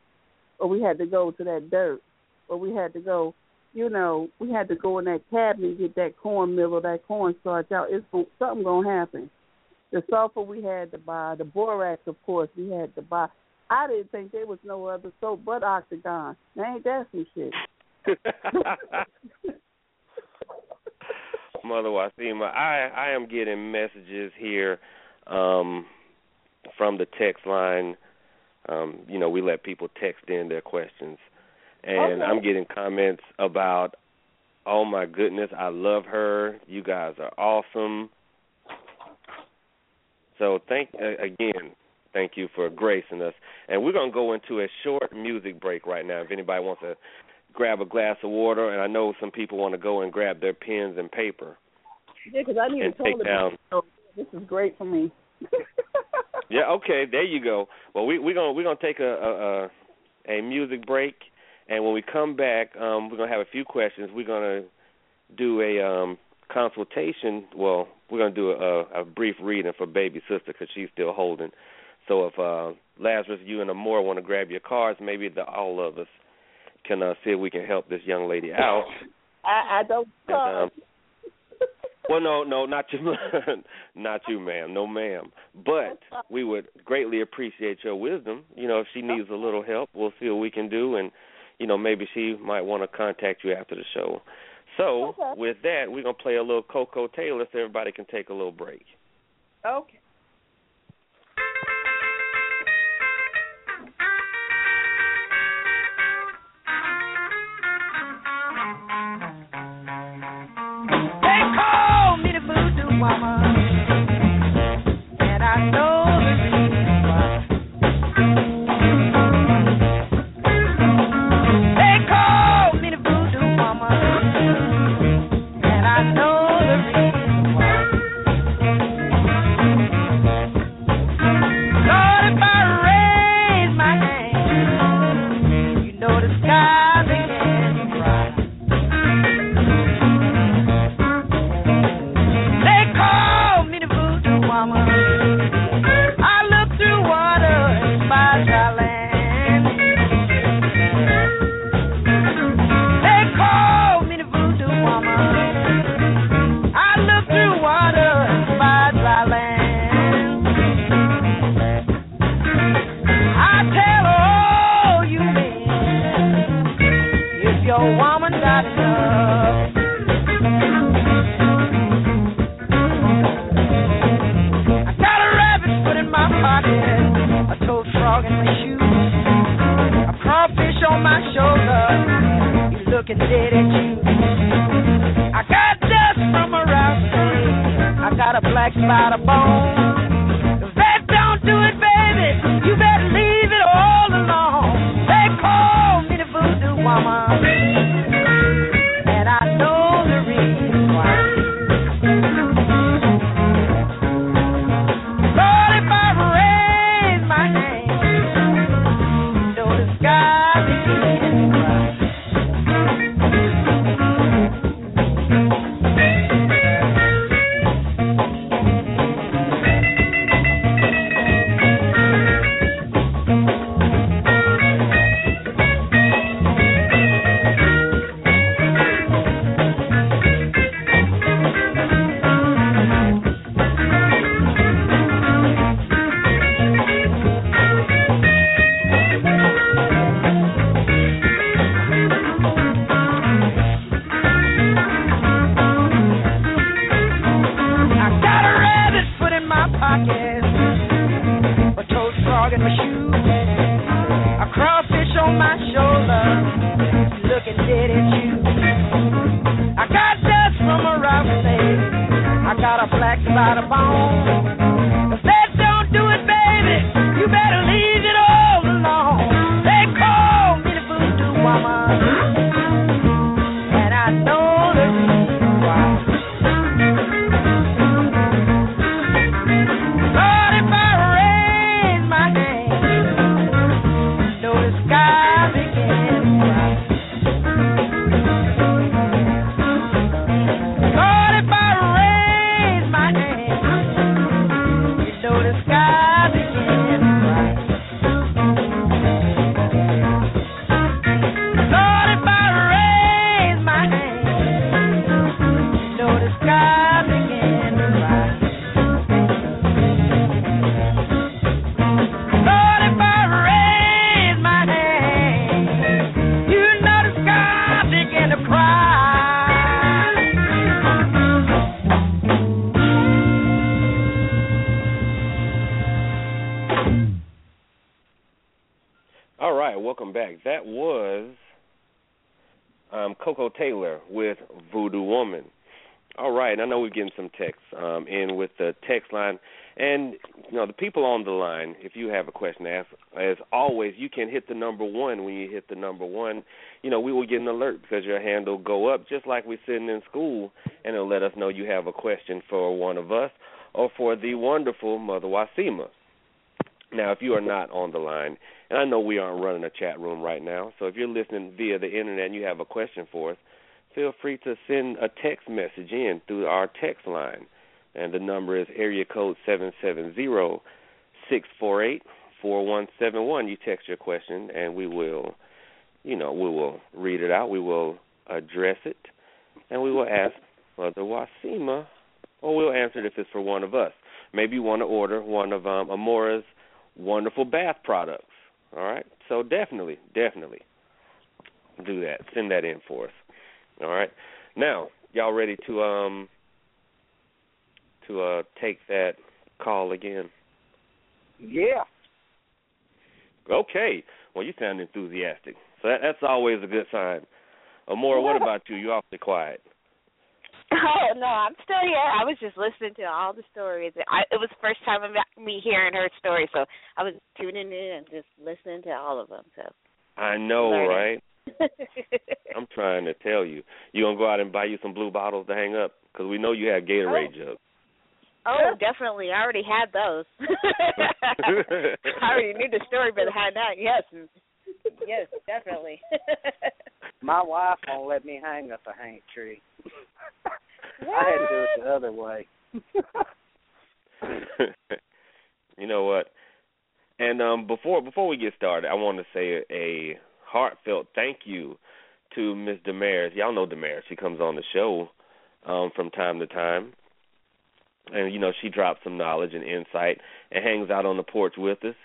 or we had to go to that dirt, or we had to go, you know, we had to go in that cabinet and get that corn meal or that cornstarch out. It's something gonna happen. The sulfur we had to buy, the borax, of course, we had to buy. I didn't think there was no other soap but Octagon. Now ain't that some shit? Mother Wassima, I I am getting messages here um from the text line. Um, you know, we let people text in their questions. And Okay. I'm getting comments about oh my goodness, I love her. You guys are awesome. So thank uh, again, thank you for gracing us. And we're going to go into a short music break right now. If anybody wants to grab a glass of water, and I know some people want to go and grab their pens and paper Yeah, 'cause I need and to take toilet down. paper, so this is great for me. Yeah, okay, there you go. Well, we we're gonna we're gonna take a a, a a music break, and when we come back, um, we're gonna have a few questions. We're gonna do a um consultation. Well, we're gonna do a, a brief reading for baby sister because she's still holding. So if uh Lazarus, you and Amora want to grab your cards, maybe the all of us can uh, see if we can help this young lady out. I, I don't. And, um, well, no, no, not you, not you, ma'am, no, ma'am. But we would greatly appreciate your wisdom. You know, if she needs a little help, we'll see what we can do, and you know, maybe she might want to contact you after the show. So, Okay. with that, we're gonna play a little Koko Taylor so everybody can take a little break. okay. Voodoo looking dead at you. I got dust from a rattlesnake. I got a black spider bone. Got a black spider bone. Had those. I already knew the story behind that. Yes, yes, definitely. My wife won't let me hang up a hang tree. I had to do it the other way. you know what? And um before before we get started, I want to say a, a heartfelt thank you to Miss Damaris. Y'all know Damaris. She comes on the show um from time to time. And you know, she drops some knowledge and insight and hangs out on the porch with us.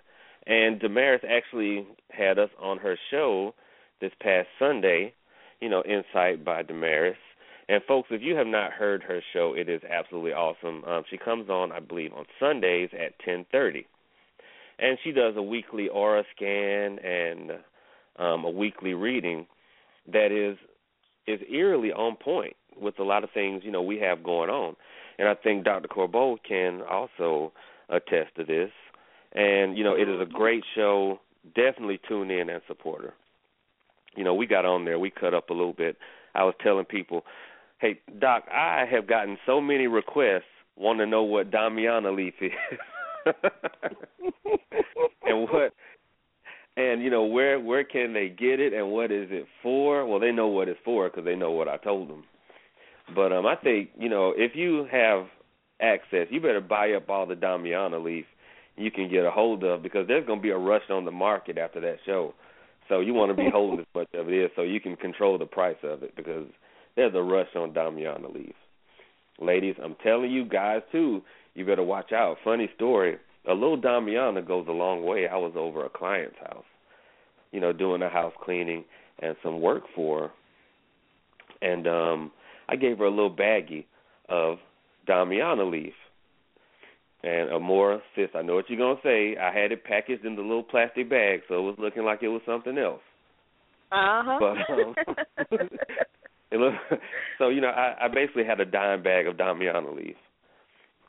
And Damaris actually had us on her show this past Sunday, you know, Insight by Damaris. And folks, if you have not heard her show, it is absolutely awesome. Um, she comes on, I believe, on Sundays at ten thirty, and she does a weekly aura scan and um, a weekly reading that is is eerily on point with a lot of things you know we have going on. And I think Dr. Corbeau can also attest to this. And you know, it is a great show. Definitely tune in and support her. You know, we got on there, we cut up a little bit. I was telling people, "Hey, Doc, I have gotten so many requests wanting to know what Damiana leaf is." and what and you know where where can they get it and what is it for? Well, they know what it's for because they know what I told them. But um, I think you know if you have access, you better buy up all the Damiana leaf you can get a hold of because there's going to be a rush on the market after that show. So you want to be holding as much of it is so you can control the price of it because there's a rush on Damiana leaf. Ladies, I'm telling you, guys too, you better watch out. Funny story a little Damiana goes a long way. I was over a client's house, you know, doing a house cleaning and some work for her. And um I gave her a little baggie of Damiana leaf. And Amora, sis, I know what you're gonna say. I had it packaged in the little plastic bag, so it was looking like it was something else. Uh huh. But um, it look, so you know, I, I basically had a dime bag of Damiana leaf,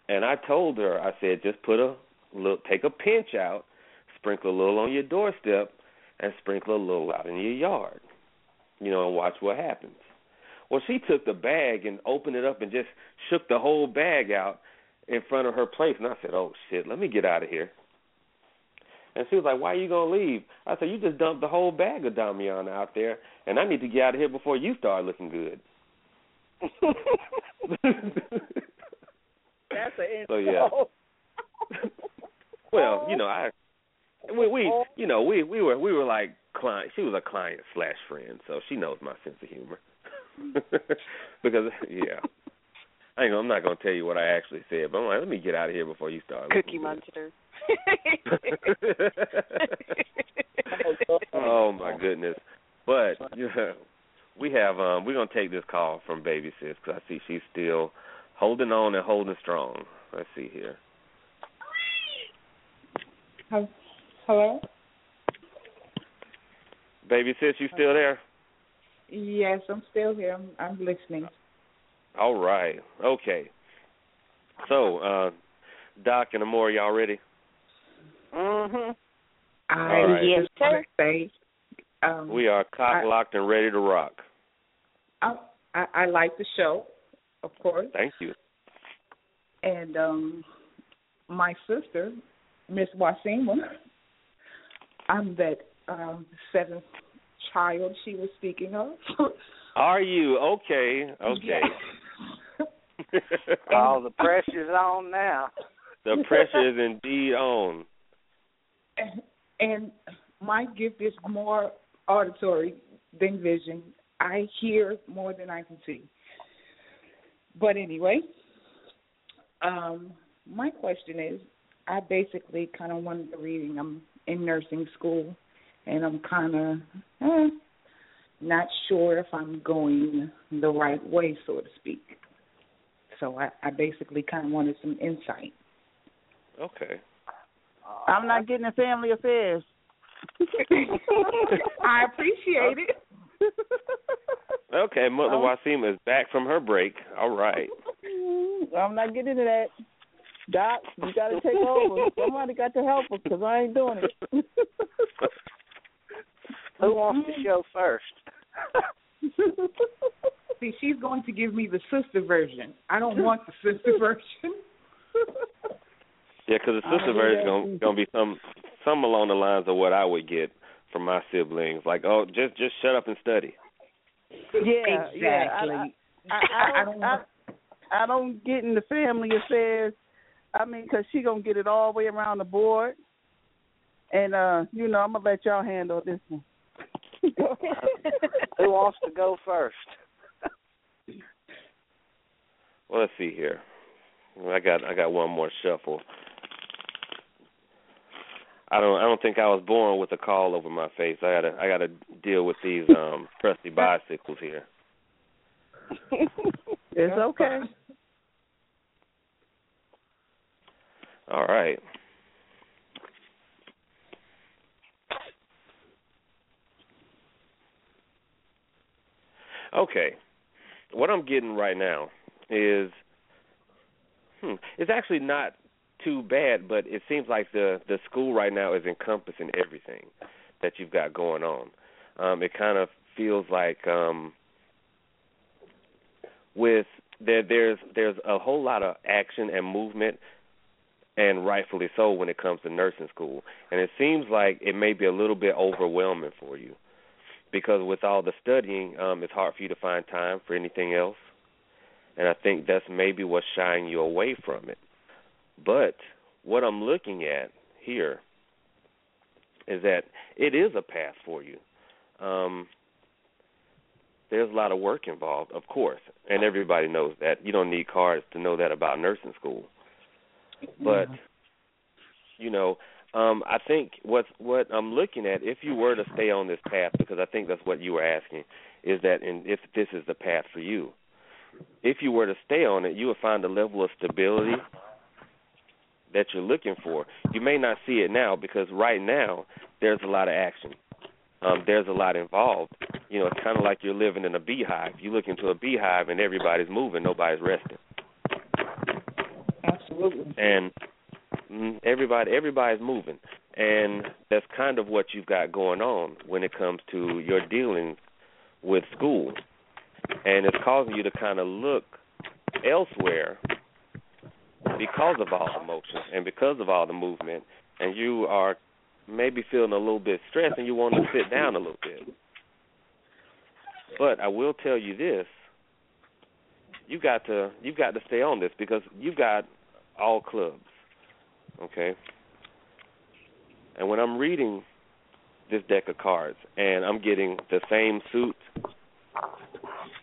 and I told her, I said, just put a little, take a pinch out, sprinkle a little on your doorstep, and sprinkle a little out in your yard. You know, and watch what happens. Well, she took the bag and opened it up and just shook the whole bag out in front of her place, and I said, "Oh shit, let me get out of here." And she was like, "Why are you gonna leave?" I said, "You just dumped the whole bag of Damiana out there, and I need to get out of here before you start looking good." That's an insult. So, yeah. well, you know, I we we oh. you know we we were we were like client. She was a client slash friend, so she knows my sense of humor. because yeah, I ain't, I'm not gonna tell you what I actually said, but I'm like, let me get out of here before you start. Cookie. Monster. oh my goodness! But yeah, we have um we're gonna take this call from Baby Sis because I see she's still holding on and holding strong. Let's see here. Hel- Hello? Baby Sis, you still there? Yes, I'm still here. I'm, I'm listening. All right. Okay. So, uh, Doc and Amora, y'all ready? Mhm. I All right. Yes, sir. say, um, We are cock locked and ready to rock. I, I, I like the show, of course, Thank you. and um, my sister, Miss Wassima, I'm that um, seventh child she was speaking of. Are you okay? Okay. All the pressure's on now. the pressure is indeed on. and, and my gift is more auditory than vision. I hear more than I can see. But anyway, um, my question is, I basically kind of wanted the reading. I'm in nursing school, and I'm kind of eh, not sure if I'm going the right way, so to speak. So I, I basically kind of wanted some insight. Okay. I'm not getting in family affairs. I appreciate it. Okay, Mother Oh. Wassima is back from her break. All right. I'm not getting into that. Doc, you got to take over. Somebody got to help us because I ain't doing it. Who wants to show first? See, she's going to give me the sister version. I don't want the sister version. Yeah, because the Oh, sister version yeah. gonna gonna be some some along the lines of what I would get from my siblings. Like, oh, just just shut up and study. yeah, yeah. I- exactly. I, I, I don't, don't I, I don't get into family affairs. I mean, 'cause she gonna get it all the way around the board, and uh, you know, I'm gonna let y'all handle this one. Who wants to go first? Well, let's see here. I got I got one more shuffle. I don't I don't think I was born with a caul over my face. I gotta I gotta deal with these um trusty bicycles here. it's okay. All right. Okay. What I'm getting right now is hmm, it's actually not too bad, but it seems like the the school right now is encompassing everything that you've got going on. Um it kind of feels like um with there there's there's a whole lot of action and movement and rightfully so when it comes to nursing school. And it seems like it may be a little bit overwhelming for you because with all the studying, um, it's hard for you to find time for anything else. And I think that's maybe what's shying you away from it. But what I'm looking at here is that it is a path for you. Um, there's a lot of work involved, of course, and everybody knows that. You don't need cards to know that about nursing school but you know um i think what's what i'm looking at if you were to stay on this path because i think that's what you were asking is that and if this is the path for you if you were to stay on it you would find a level of stability that you're looking for. You may not see it now because right now there's a lot of action. Um there's a lot involved. You know it's kind of like you're living in a beehive. You look into a beehive and everybody's moving. Nobody's resting. Absolutely. and Mm-hmm. everybody everybody's moving. And that's kind of what you've got going on when it comes to your dealings with school. And it's causing you to kind of look elsewhere because of all the motion and because of all the movement. And you are maybe feeling a little bit stressed and you want to sit down a little bit. But I will tell you this. You got to you've got to stay on this because you've got all clubs. Okay? And when I'm reading this deck of cards and I'm getting the same suit,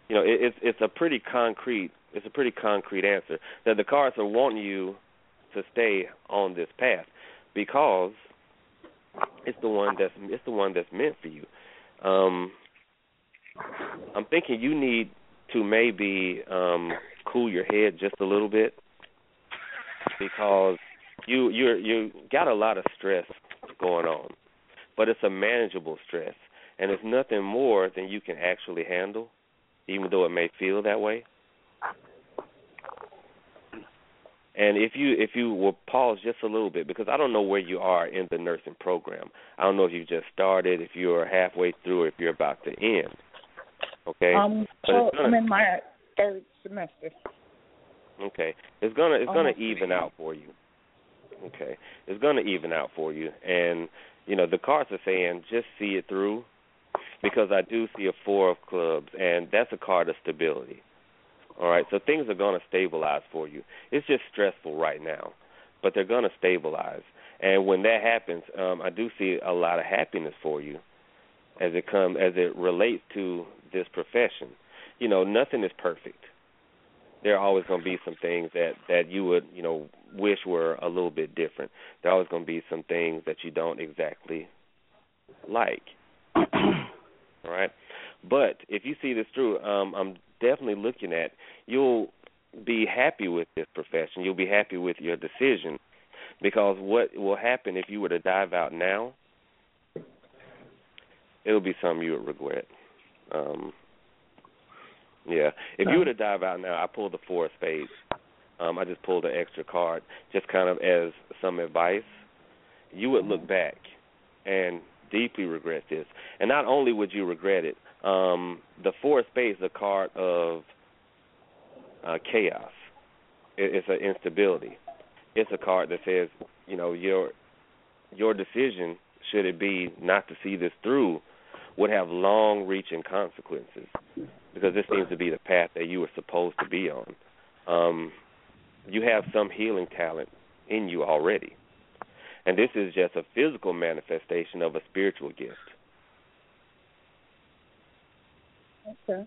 you know, it, it's it's a pretty concrete it's a pretty concrete answer that the cards are wanting you to stay on this path because it's the one that's it's the one that's meant for you. Um I'm thinking you need to maybe um cool your head just a little bit because you you you got a lot of stress going on, but it's a manageable stress, and it's nothing more than you can actually handle, even though it may feel that way. And if you if you will pause just a little bit because I don't know where you are in the nursing program. I don't know if you just started, if you're halfway through, or if you're about to end. Okay. Um, But so I'm in my third semester. Okay. It's gonna it's gonna even out for you. Okay. It's gonna even out for you. And you know, the cards are saying just see it through because I do see a four of clubs and that's a card of stability. All right, so things are gonna stabilize for you. It's just stressful right now. But they're gonna stabilize. And when that happens, um, I do see a lot of happiness for you as it comes as it relates to this profession. You know, nothing is perfect there are always going to be some things that that you would you know wish were a little bit different. There are always going to be some things that you don't exactly like. All right, but if you see this through, um, I'm definitely looking at you'll be happy with this profession. You'll be happy with your decision because what will happen if you were to dive out now? It'll be something you would regret. Um, yeah. If you were to dive out now, I pulled the four of spades. Um, I just pulled an extra card, just kind of as some advice. You would look back and deeply regret this. And not only would you regret it, um, the four of spades is a card of uh, chaos. It, it's an instability. It's a card that says, you know, your your decision, should it be not to see this through, would have long-reaching consequences because this seems to be the path that you were supposed to be on. Um, you have some healing talent in you already, and this is just a physical manifestation of a spiritual gift. Okay.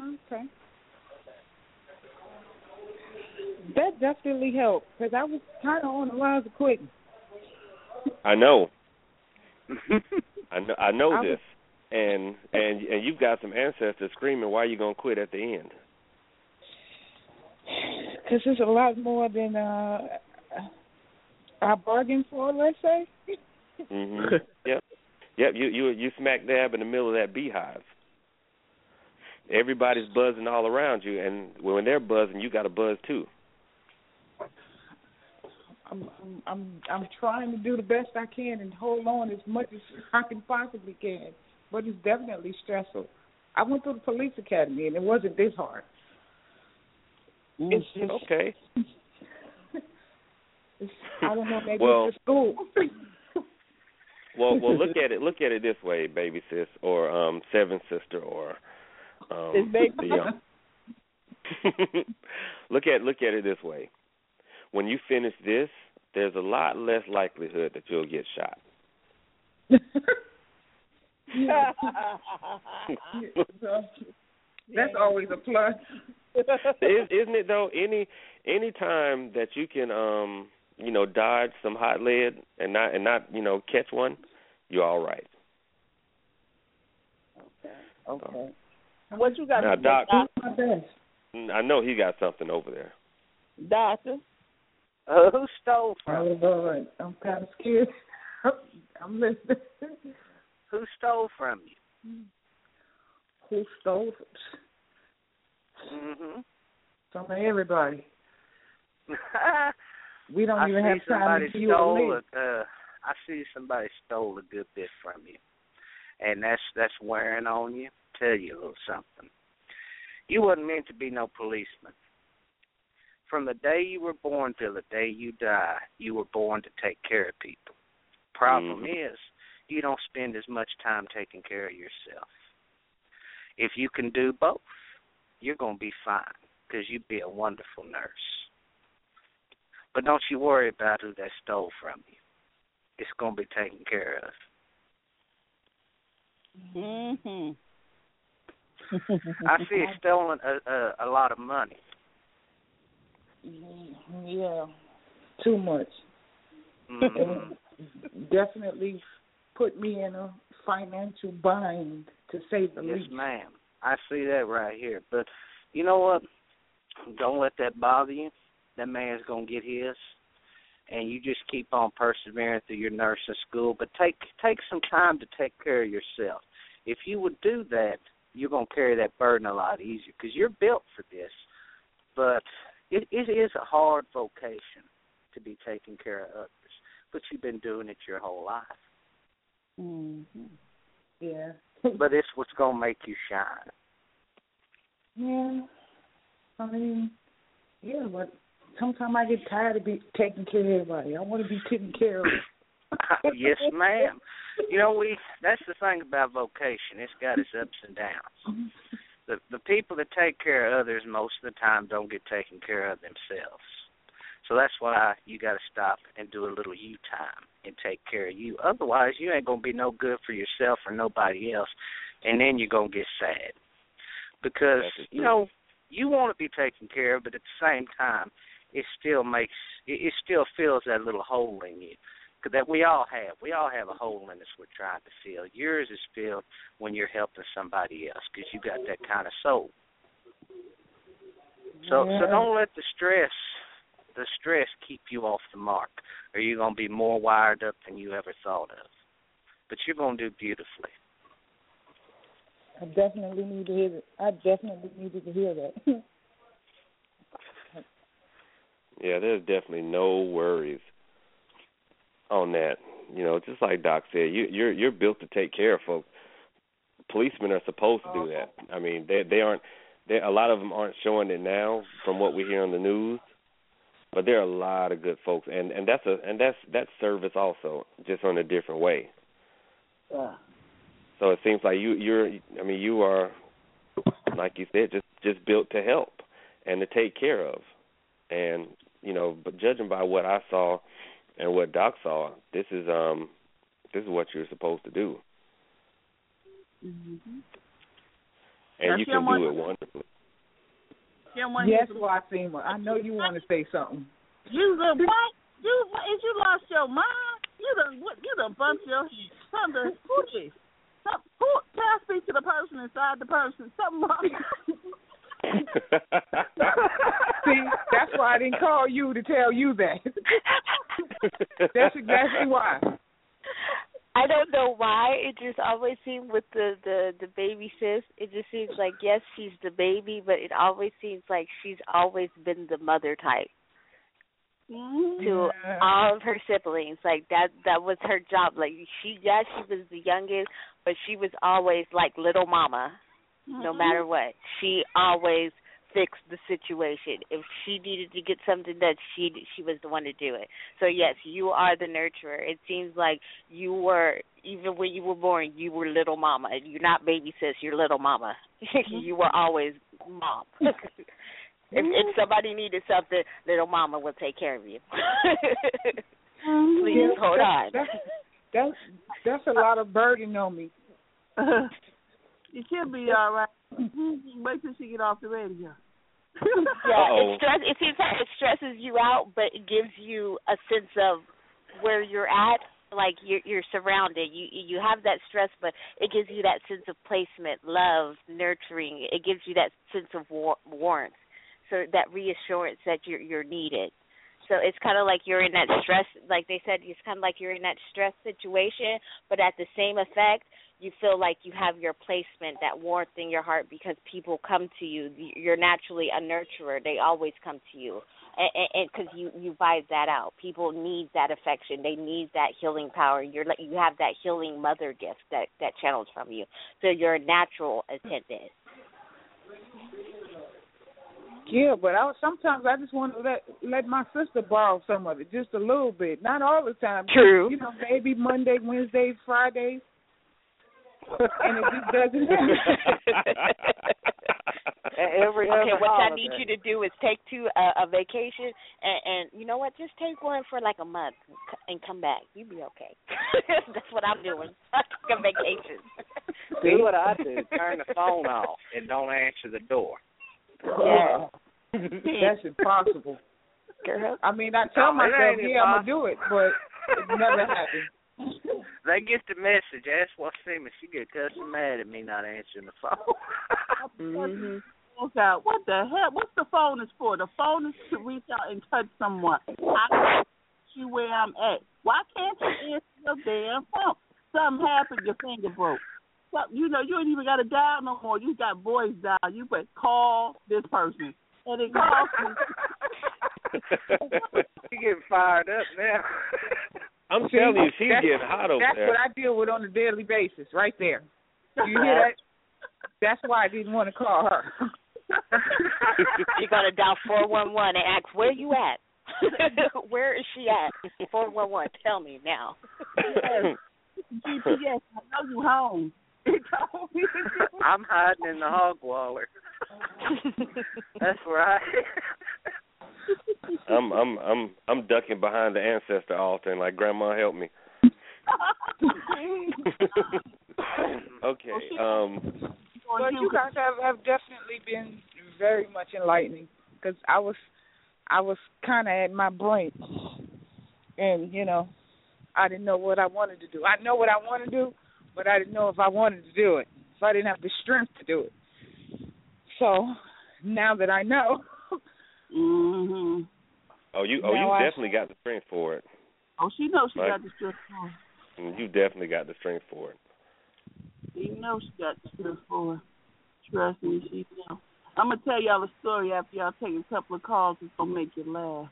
Okay. That definitely helped because I was kind of on the lines of quitting. I know, I know, I know I was- this, and and and you've got some ancestors screaming, "Why are you gonna quit at the end?" Because it's a lot more than uh, I bargained for, let's say. hmm yep, yep. You you you smack dab in the middle of that beehive. Everybody's buzzing all around you, and when they're buzzing, you got to buzz too. I'm, I'm I'm I'm trying to do the best I can and hold on as much as I can possibly can, but it's definitely stressful. I went through the police academy and it wasn't this hard. It's just Okay. it's, I don't know maybe Well- it's the school. Well, well, look at it. Look at it this way, baby sis, or um, seven sister, or um, baby. the young. look at look at it this way. When you finish this, there's a lot less likelihood that you'll get shot. That's always a plus. Is, isn't it though? Any any time that you can um you know dodge some hot lead and not and not you know catch one, you're all right. Okay. And what you got? Now, to Doc- Doc, My best. I know he got something over there. doctor? Uh, who stole from Oh? Lord, I'm kind of scared. I'm listening. Who stole from you? Who stole Mm-hmm. some of everybody? We don't I even have time to view a stole list. a, uh, I see somebody stole a good bit from you, and that's that's wearing on you. Tell you a little something. You wasn't meant to be no policeman. From the day you were born till the day you die, you were born to take care of people. Problem Mhm. is, you don't spend as much time taking care of yourself. If you can do both, you're going to be fine because you'd be a wonderful nurse. But don't you worry about who that stole from you. It's going to be taken care of. Mm-hmm. I see it's stolen a, a, a lot of money. Yeah, too much. Mhm. Definitely put me in a financial bind, to say the yes, least. ma'am. I see that right here. But you know what? Don't let that bother you. That man's gonna get his, and you just keep on persevering through your nursing school. But take take some time to take care of yourself. if you would do that, you're gonna carry that burden a lot easier because you're built for this. But it, it is a hard vocation to be taking care of others, but you've been doing it your whole life. Mm-hmm. Yeah. but it's what's gonna make you shine. Yeah. I mean, yeah, but sometimes I get tired of be taking care of everybody. I want to be taken care of. yes, ma'am. You know, we that's the thing about vocation. It's got its ups and downs. The the people that take care of others most of the time don't get taken care of themselves. So that's why you got to stop and do a little you time and take care of you. Otherwise, you ain't gonna be no good for yourself or nobody else, and then you're gonna get sad because you know you want to be taken care of, but at the same time, it still makes it, it still fills that little hole in you that we all have. We all have a hole in us we're trying to fill. Yours is filled when you're helping somebody else because you got that kind of soul. So yeah. so don't let the stress the stress keep you off the mark, or you're gonna be more wired up than you ever thought of. But you're gonna do beautifully. I definitely need to hear that. I definitely needed to hear that. yeah, there's definitely no worries on that. You know, just like Doc said, you, you're you're built to take care of folks. Policemen are supposed to do that. I mean, they they aren't. They, a lot of them aren't showing it now from what we hear on the news, but there are a lot of good folks, and and that's a and that's that's service also, just on a different way. Yeah. So it seems like you you're. I mean, you are, like you said, just just built to help and to take care of, and you know, but judging by what I saw and what Doc saw, this is um this is what you're supposed to do. Mm-hmm. And Now, you can do it wonderfully. Yes, you, Wassima. I know you want to say something. you the what? You is you lost your mind? You done what? You done bumped your head. Something? Some, who? Can I speak to the person inside the person? Something wrong. See, that's why I didn't call you to tell you that. that's exactly why. I don't know why. It just always seemed with the the the baby sis. It just seems like yes, she's the baby, but it always seems like she's always been the mother type mm-hmm. to all of her siblings. Like that that was her job. Like she yes, she was the youngest, but she was always like little mama. No Mm-hmm. matter what, she always fixed the situation. If she needed to get something done, she she was the one to do it. So yes, you are the nurturer. It seems like you were even when you were born, you were little mama. You're not baby sis. You're little mama. Mm-hmm. you were always mom. if if somebody needed something, little mama will take care of you. Um, Please Yeah, hold on. That's, that's that's a lot of burden on me. you should be all right. Mm-hmm. Wait till she get off the radio. Yeah, Uh-oh. it stress. It seems like it stresses you out, but it gives you a sense of where you're at. Like you're you're surrounded. You you have that stress, but it gives you that sense of placement, love, nurturing. It gives you that sense of war- warmth, so that reassurance that you're you're needed. So it's kind of like you're in that stress. Like they said, it's kind of like you're in that stress situation, but at the same effect, you feel like you have your placement, that warmth in your heart because people come to you. You're naturally a nurturer. They always come to you, and because you you vibe that out. People need that affection. They need that healing power. You're like you have that healing mother gift that that channels from you. So you're a natural attendant. Yeah, but I was, sometimes I just want to let let my sister borrow some of it, just a little bit, not all the time. True. You know, maybe Monday, Wednesday, Friday, and it just doesn't happen. Every Okay, other what I need you to do is take two uh, a vacation, and, and you know what? Just take one for like a month and come back. You'll be okay. That's what I'm doing. Take a vacation. Do what I do. Turn the phone off and don't answer the door. Yeah. That's impossible. Girl. I mean, I tell No, myself, yeah, I'm gonna do it, but it never happens. They get the message. Ask Wassima. She get cussing mad at me not answering the phone. Mhm. Okay, what the hell? What's the phone is for? The phone is to reach out and touch someone. I can't you where I'm at. Why can't you answer your damn phone? Something happened, your finger broke. something. You know, you ain't even got to dial no more. You got voice dial. You put call this person, and it calls me. you getting fired up now. I'm telling you, she's That's- getting hot over That's there. That's what I deal with on a daily basis, right there. You hear that? That's why I didn't want to call her. You're gonna dial four one one and ask where you at. where is she at? Four one one. Tell me now. Yes. GPS. I know you home. It told me I'm hiding in the hog waller. That's right. I'm I'm I'm I'm ducking behind the ancestor altar and like, Grandma, help me. okay. Um. But you guys have, have definitely been very much enlightening because I was I was kind of at my brink, and you know, I didn't know what I wanted to do. I know what I want to do, but I didn't know if I wanted to do it. So I didn't have the strength to do it. So now that I know, Mhm. Oh, you oh Now you I- definitely got the strength for it. Oh, she knows she Right. got the strength for it. Mm, You definitely got the strength for it. She knows she got the strength for it. Trust me, she knows. I'm gonna tell y'all a story after y'all take a couple of calls. It's gonna make you laugh.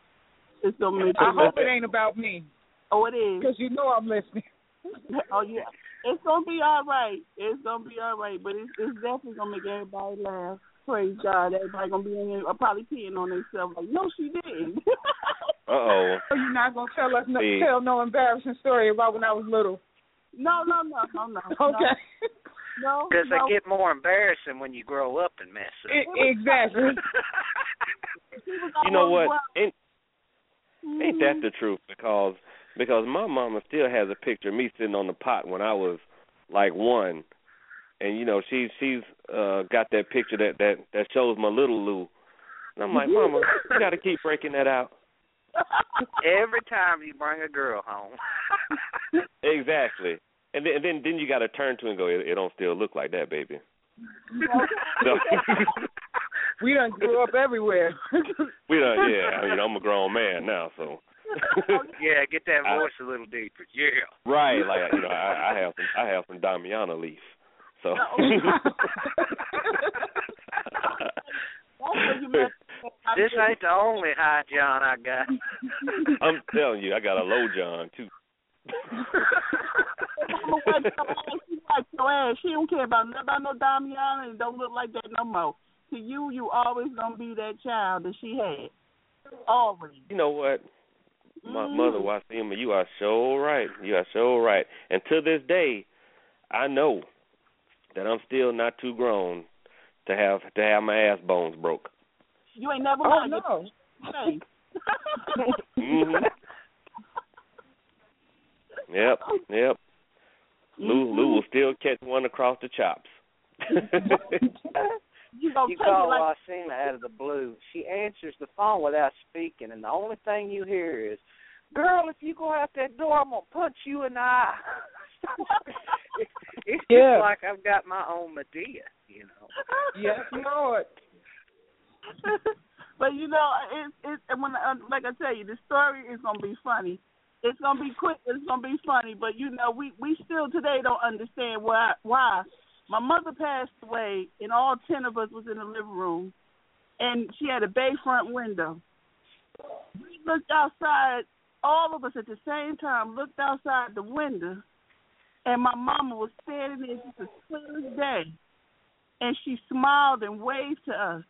It's gonna make you I laugh. hope it ain't about me Oh, it is. because you know I'm listening. Oh yeah, it's gonna be all right. It's gonna be all right, but it's it's definitely gonna make everybody laugh. Praise God, everybody gonna be in there uh, probably peeing on themselves. Like, no, she didn't. Uh oh. So you're not gonna tell us no, See. tell no embarrassing story about when I was little. no, no, no, no, no. Okay. No, Because no. they get more embarrassing when you grow up and mess up. Exactly. You know what? Ain't ain't that the truth? Because because my mama still has a picture of me sitting on the pot when I was like one, and you know she she's uh got that picture that that that shows my little Lou, and I'm like, Mama, you got to keep breaking that out. Every time you bring a girl home. Exactly. And then, and then, then you got to turn to and go. It, it don't still look like that, baby. So, we done grew up everywhere. we done. Yeah, I mean, I'm a grown man now, so. yeah, get that voice a little deeper. Yeah. right, like you know, I, I have some, I have some Damiana leaf, so. That's what you meant. This ain't the only high John I got. I'm telling you, I got a low John too. Mama wipe your ass. She your ass. She don't care about nothing about no Damiana and don't look like that no more. To you, you always gonna be that child that she had. Always. You know what? My Mhm. mother Wassima, you are so right. You are so right. And to this day, I know that I'm still not too grown to have to have my ass bones broke. You ain't never oh mind. no. Hey. Mhm. Yep, yep. Lou Lou will still catch one across the chops. You gonna You call it like Wassima out of the blue. She answers the phone without speaking, and the only thing you hear is, "Girl, if you go out that door, I'm gonna punch you in the eye." it's it's Yeah. just like I've got my own Madea, you know. Yes, Lord. but you know, it's it's and when uh, like I tell you, the story is gonna be funny. It's gonna be quick. It's gonna be funny. But you know, we we still today don't understand why why my mother passed away, and all ten of us was in the living room, and she had a bayfront window. We looked outside. All of us at the same time looked outside the window, and my mama was standing there just as clear as day, and she smiled and waved to us.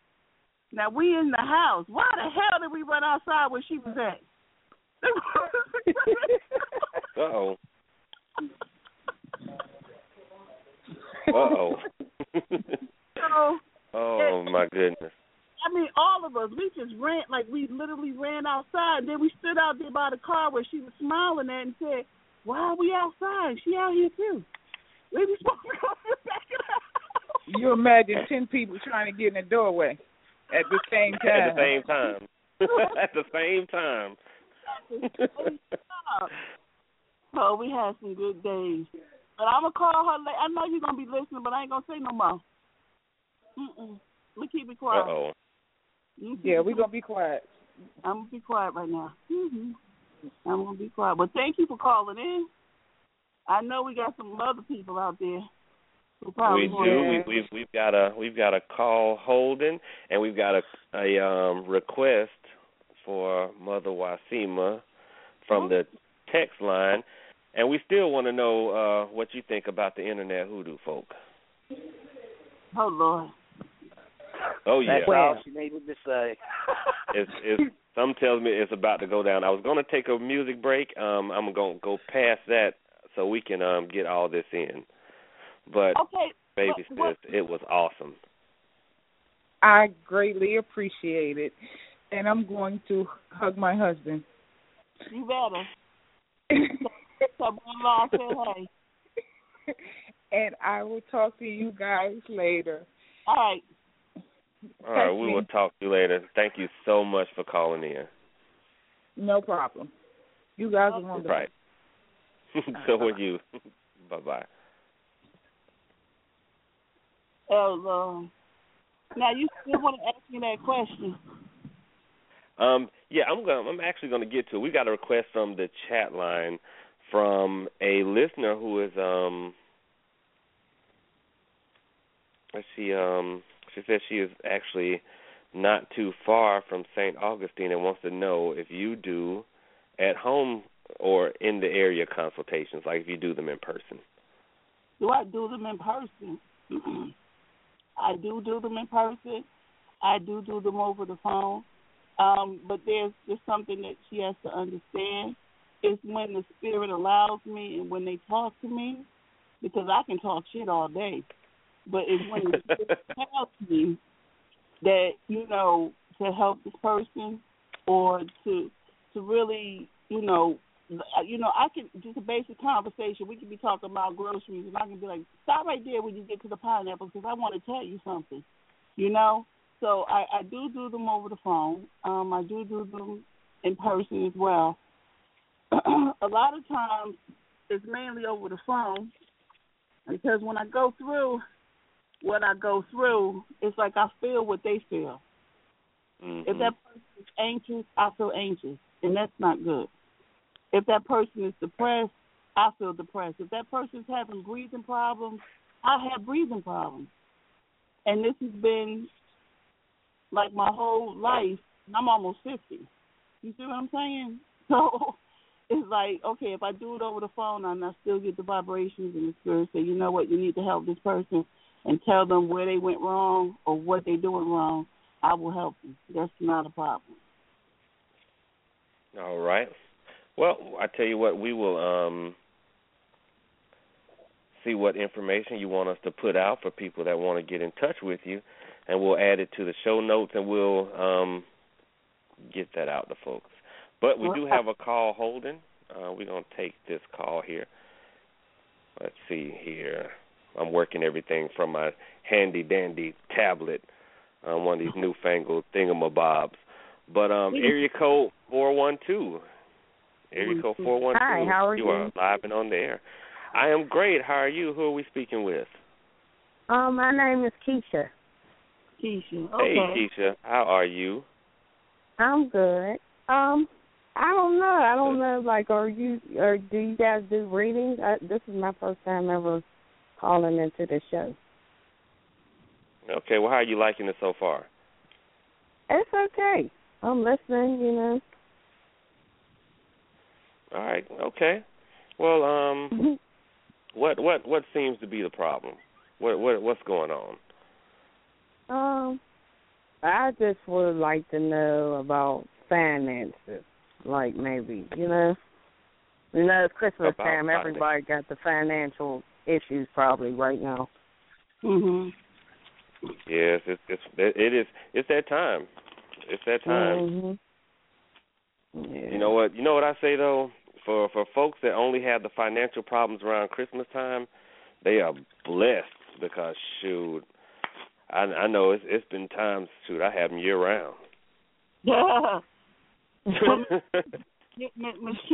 Now we in the house. Why the hell did we run outside where she was at? Uh oh. Uh oh. so oh my goodness. I mean, all of us, we just ran like we literally ran outside. And Then we stood out there by the car where she was smiling at and said, "Why are we outside? She out here too. We be supposed to go back in the house." You imagine ten people trying to get in the doorway at the same time. At the same time. At the same time. Oh, we had some good days. But I'm gonna call her. La- I know you're gonna be listening, but I ain't gonna say no more. Mm-mm. Let me keep it Uh quiet. oh. You keep Yeah, we quiet. gonna be quiet. I'm gonna be quiet right now. hmm I'm gonna be quiet. But thank you for calling in. I know we got some other people out there we do. We, we've we've got a we've got a call holding, and we've got a a um, request for Mother Wassima from the text line, and we still want to know uh, what you think about the internet hoodoo folk. Oh Lord. Oh yeah. That's all she needed to say. it's, it's some tells me it's about to go down. I was going to take a music break. Um, I'm going to go past that so we can um get all this in. But Okay. baby what- what- sis, it was awesome. I greatly appreciate it, and I'm going to hug my husband. You better. So in-law said hey. and I will talk to you guys later. All right. All right, Text we me. will talk to you later. Thank you so much for calling in. No problem. You guys are wonderful. Right. so are you. bye bye. Oh, um, now you still want to ask me that question? Um, yeah, I'm going. I'm actually going to get to. it. We got a request from the chat line from a listener who is um. Let's see. Um, she says she is actually not too far from St. Augustine and wants to know if you do at home or in the area consultations, like if you do them in person. Do I do them in person? I do do them in person. I do do them over the phone. Um, but there's there's something that she has to understand. It's when the spirit allows me and when they talk to me, because I can talk shit all day. But it's when the spirit tells me that you know to help this person or to to really you know you know I can just a basic conversation. We can be talking about groceries, and I can be like, stop right there when you get to the pineapple because I want to tell you something. You know, so I, I do do them over the phone. Um, I do do them in person as well. a lot of times it's mainly over the phone because when I go through what I go through, it's like I feel what they feel. Mhm. If that person is anxious, I feel anxious, and that's not good. If that person is depressed, I feel depressed. If that person's having breathing problems, I have breathing problems. And this has been like my whole life. and I'm almost 50. You see what I'm saying? So it's like, okay, if I do it over the phone and I still get the vibrations and the spirit say, you know what, you need to help this person and tell them where they went wrong or what they're doing wrong, I will help them. That's not a problem. All right. Well, I tell you what, we will um see what information you want us to put out for people that want to get in touch with you, and we'll add it to the show notes, and we'll um get that out to folks. But we do have a call holding. Uh, we're gonna take this call here. Let's see here. I'm working everything from my handy dandy tablet, uh, one of these newfangled thingamabobs. But um, area code four one two. Area code four one two. Hi, how are you? you? are live and on the air. I am great. How are you? Who are we speaking with? Um, my name is Keisha. Keisha. Okay. Hey, Keisha. How are you? I'm good. Um, I don't know. I don't know. Like, are you or do you guys do readings? I, this is my first time ever calling into the show. Okay. Well, how are you liking it so far? It's okay. I'm listening. You know. All right. Okay. Well, um, Mm-hmm. what what what seems to be the problem? What what what's going on? Um, I just would like to know about finances. Like maybe you know, you know, it's Christmas About time. finance. Everybody got the financial issues probably right now. Mhm. Yes, it's it's it is it's that time. It's that time. hmm Yeah. You know what? You know what I say though. For for folks that only have the financial problems around Christmas time, they are blessed because shoot, I I know it's it's been times shoot I have them year round. Yeah.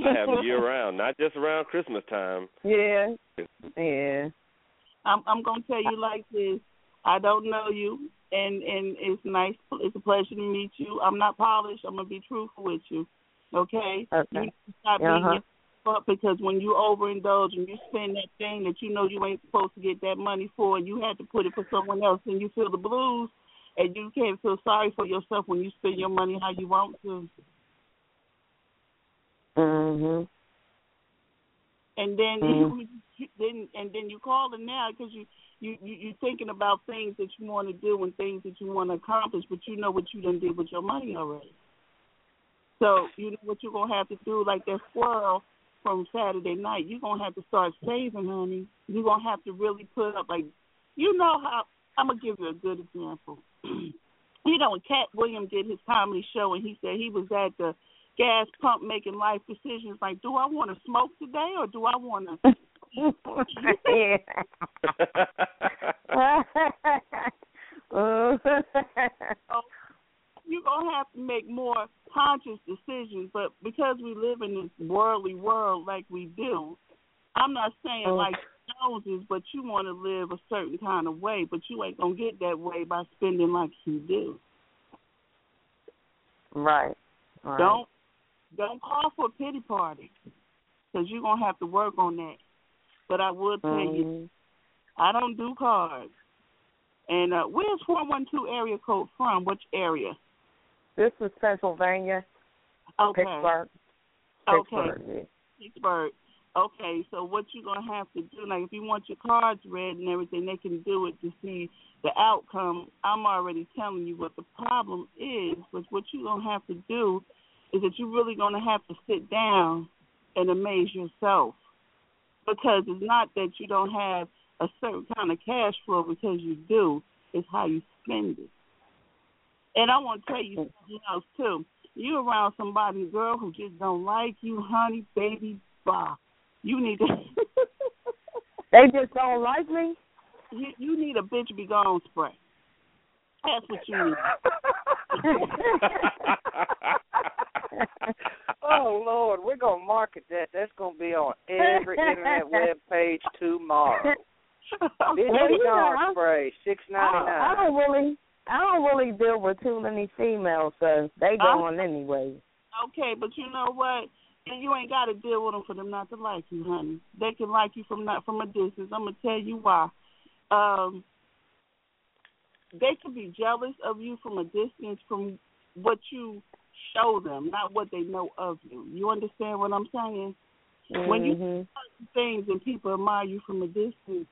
Have year round, not just around Christmas time. Yeah. Yeah. I'm I'm gonna tell you like this. I don't know you, and and it's nice. It's a pleasure to meet you. I'm not polished. I'm gonna be truthful with you. Okay. Okay. You need to stop Uh-huh. being up because when you overindulge and you spend that thing that you know you ain't supposed to get that money for, and you had to put it for someone else, and you feel the blues, and you can't feel sorry for yourself when you spend your money how you want to. Mhm. And then Mhm. you, then and then you call it now because you you you you're thinking about things that you want to do and things that you want to accomplish, but you know what you done did with your money already. So you know what you're gonna have to do, like that squirrel from Saturday night. You're gonna have to start saving, honey. You're gonna have to really put up, like, you know how. I'm gonna give you a good example. you know when Katt Williams did his comedy show and he said he was at the gas pump making life decisions, like, do I want to smoke today or do I want to? so you're gonna have to make more conscious decisions. But because we live in this worldly world like we do, I'm not saying Mm. like Joneses, but you want to live a certain kind of way, but you ain't gonna get that way by spending like you do. right. right. Don't don't call for a pity party because you're gonna have to work on that. But I will tell you, Mhm. I don't do cards. And uh, where's four one two area code from? Which area? This is Pennsylvania, Okay. Pittsburgh. Okay. Yeah. Pittsburgh. Okay, so what you're gonna have to do, like if you want your cards read and everything, they can do it to see the outcome. I'm already telling you what the problem is, but what you're gonna have to do is that you're really gonna have to sit down and amaze yourself. Because it's not that you don't have a certain kind of cash flow because you do, it's how you spend it. And I want to tell you something else too. You around somebody, girl, who just don't like you, honey, baby, blah. You need to. They just don't like me. you, you need a bitch be gone spray. That's what you need. oh Lord, we're gonna market that. That's gonna be on every internet web page tomorrow. Bitch Well, be you know, gone I'm- spray, six I, I don't really, I don't really deal with too many females, so they Huh? going anyway. Okay, but you know what? And you ain't got to deal with them for them not to like you, honey. They can like you from not from a distance. I'm gonna tell you why. Um, they could be jealous of you from a distance from what you show them, not what they know of you. You understand what I'm saying? When you do things and people admire you from a distance,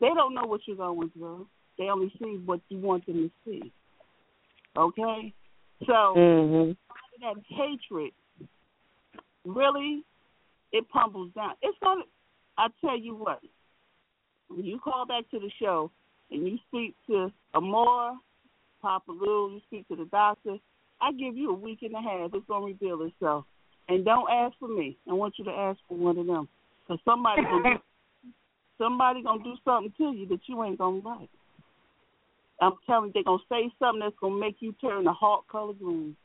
they don't know what you're going through. They only see what you want them to see. Okay? So Mhm. that hatred really it pummels down. It's gonna I tell you what, when you call back to the show and you speak to Amora, Papa Lou, you speak to the doctor, I give you a week and a half. It's gonna reveal itself. And don't ask for me. I want you to ask for one of them. Cause somebody gonna do, somebody gonna do something to you that you ain't gonna like. I'm telling you, they're gonna say something that's gonna make you turn a hawk color green.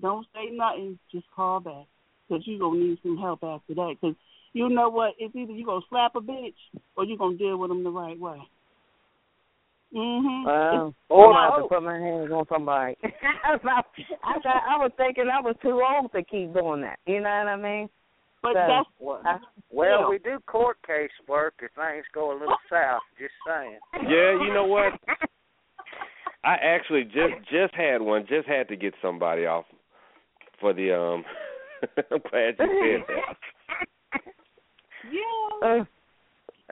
Don't say nothing. Just call back because you're going to need some help after that. Because you know what? It's either you're going to slap a bitch or you're going to deal with them the right way. Mm-hmm. Wow. Or I'm have to put my hands on somebody. I, thought, I was thinking I was too old to keep doing that. You know what I mean? But So, that's Well, I- well, Yeah. we do court case work if things go a little south. Just saying. Yeah, you know what? I actually just just had one. Just had to get somebody off for the um. I'm glad you said that. yeah. Uh,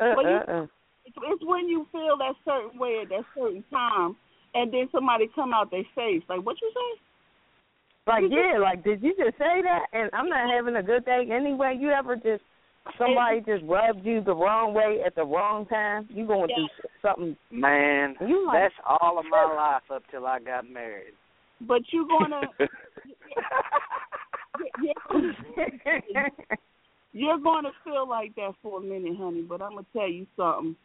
uh, Well, you- uh, uh. It's, it's when you feel that certain way at that certain time, and then somebody come out their face like, "What you say?" Like yeah, like did you just say that? And I'm not having a good day anyway. You ever just somebody just rubbed you the wrong way at the wrong time? You going Yeah. through something? Man, You like that's all of my life up till I got married. But you gonna you're going to feel like that for a minute, honey. But I'm gonna tell you something.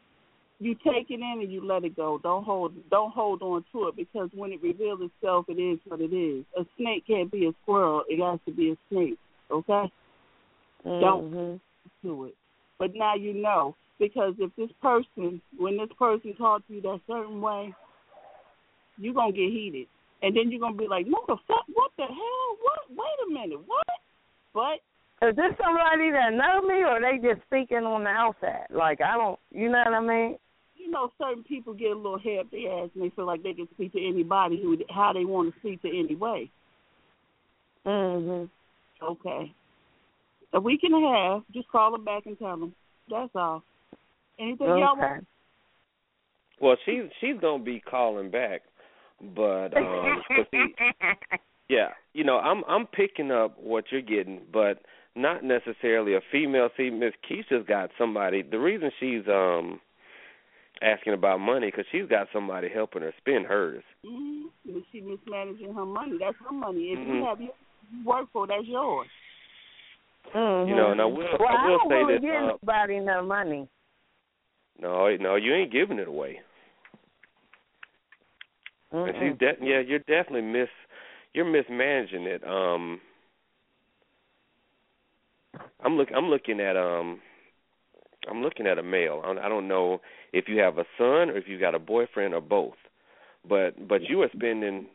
You take it in and you let it go. Don't hold don't hold on to it because when it reveals itself, it is what it is. A snake can't be a squirrel. It has to be a snake. Okay. Don't mm-hmm. do it. But now you know because if this person, when this person talks to you that certain way, you're gonna get heated, and then you're gonna be like, "No, the fuck? What the hell? What? Wait a minute, what?" But Is this somebody that know me, or they just speaking on the outside? Like I don't, you know what I mean? You know, certain people get a little hair up their ass and they feel like they can speak to anybody who how they want to speak to anyway. Mhm. Okay. A week and a half. Just call them back and tell them. That's all. Anything y'all want? Well, she's she's gonna be calling back, but um, 'cause see, yeah, you know, I'm I'm picking up what you're getting, but not necessarily a female. See, Miss Keisha's got somebody. The reason she's um asking about money because she's got somebody helping her spend hers. Mm-hmm. She mismanaging her money. That's her money. If Mhm. you have your you work for, that's yours. Mhm. You know, and I will Well, I will don't say really this. give Uh, nobody no money. no, no, you ain't giving it away. And Mm-mm. she's de- yeah, you're definitely mis you're mismanaging it. Um I'm look I'm looking at um I'm looking at a male. I don't- know if you have a son or if you got a boyfriend or both. But but you are spending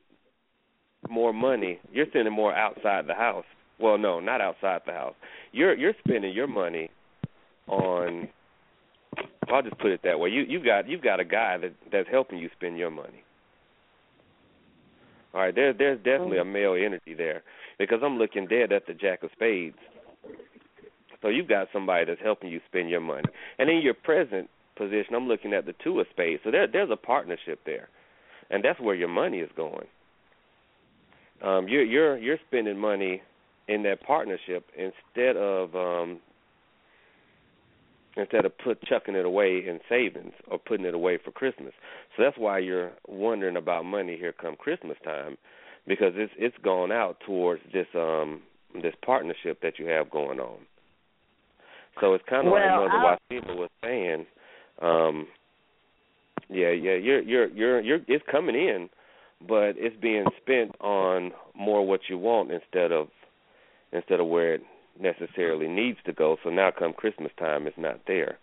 more money. You're spending more outside the house. Well, no, not outside the house. You're you're spending your money on well, I'll just put it that way. You you got you've got a guy that that's helping you spend your money. All right, there's there's definitely oh. a male energy there because I'm looking dead at the jack of spades. So you've got somebody that's helping you spend your money, and in your present position, I'm looking at the two of spades. So there there's a partnership there, and that's where your money is going. Um, you're you're you're spending money in that partnership instead of um, instead of put chucking it away in savings or putting it away for Christmas. So that's why you're wondering about money here come Christmas time, because it's it's gone out towards this um this partnership that you have going on. So it's kind of Well, like Mother Wassima was saying, um, yeah, yeah, you're you're you're you're it's coming in, but it's being spent on more what you want instead of instead of where it necessarily needs to go. So now come Christmas time it's not there.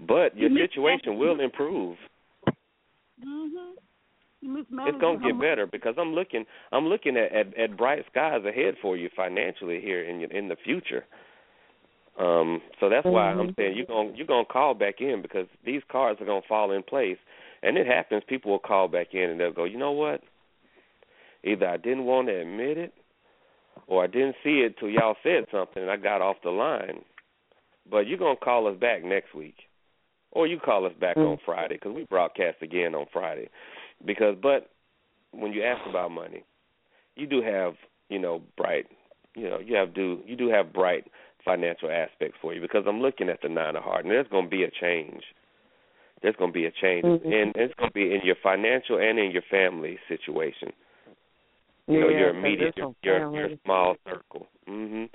But your situation will improve. Mhm. It's gonna get better because I'm looking I'm looking at, at, at bright skies ahead for you financially here in in the future. Um so that's why I'm Mhm. saying you're going to you're to call back in because these cards are going to fall in place. And it happens people will call back in and they'll go, "You know what? Either I didn't want to admit it or I didn't see it till y'all said something and I got off the line." But you're going to call us back next week. Or you call us back on Friday cuz we broadcast again on Friday. Because but when you ask about money, you do have, you know, bright, you know, you have do you do have bright financial aspects for you because I'm looking at the nine of heart and there's going to be a change. There's going to be a change Mhm. and it's going to be in your financial and in your family situation. You know, Yeah, your 'cause immediate your your, your small circle. Mhm.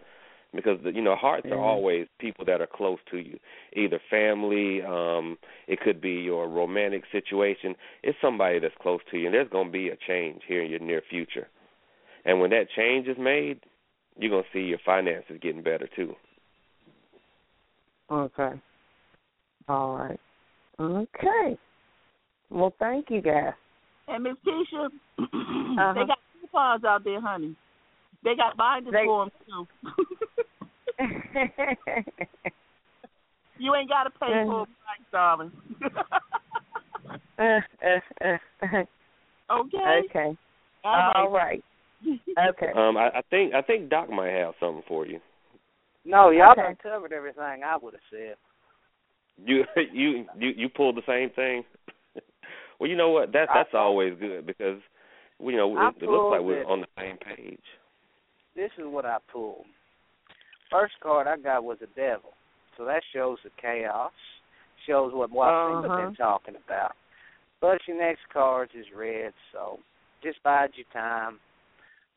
Because the, you know, hearts Yeah. are always people that are close to you. Either family, um it could be your romantic situation. It's somebody that's close to you and there's going to be a change here in your near future. And when that change is made, you're going to see your finances getting better too. Okay. All right. Okay. Well, thank you, guys. And Miss Keisha, Uh-huh. they got coupons out there, honey. They got binders They- them too. you ain't got to pay Mm-hmm. full price, darling. okay. okay. All All right. right. Okay. Um I, I think I think Doc might have something for you. No, y'all Okay. done covered everything I would have said. You you you you pulled the same thing. well, you know what? That that's always good because well, you know I it, it looks like we're it. on the same page. This is what I pulled. First card I got was the devil. So that shows the chaos. Shows what Washington's Uh-huh. been talking about. But your next cards is red, so just bide your time.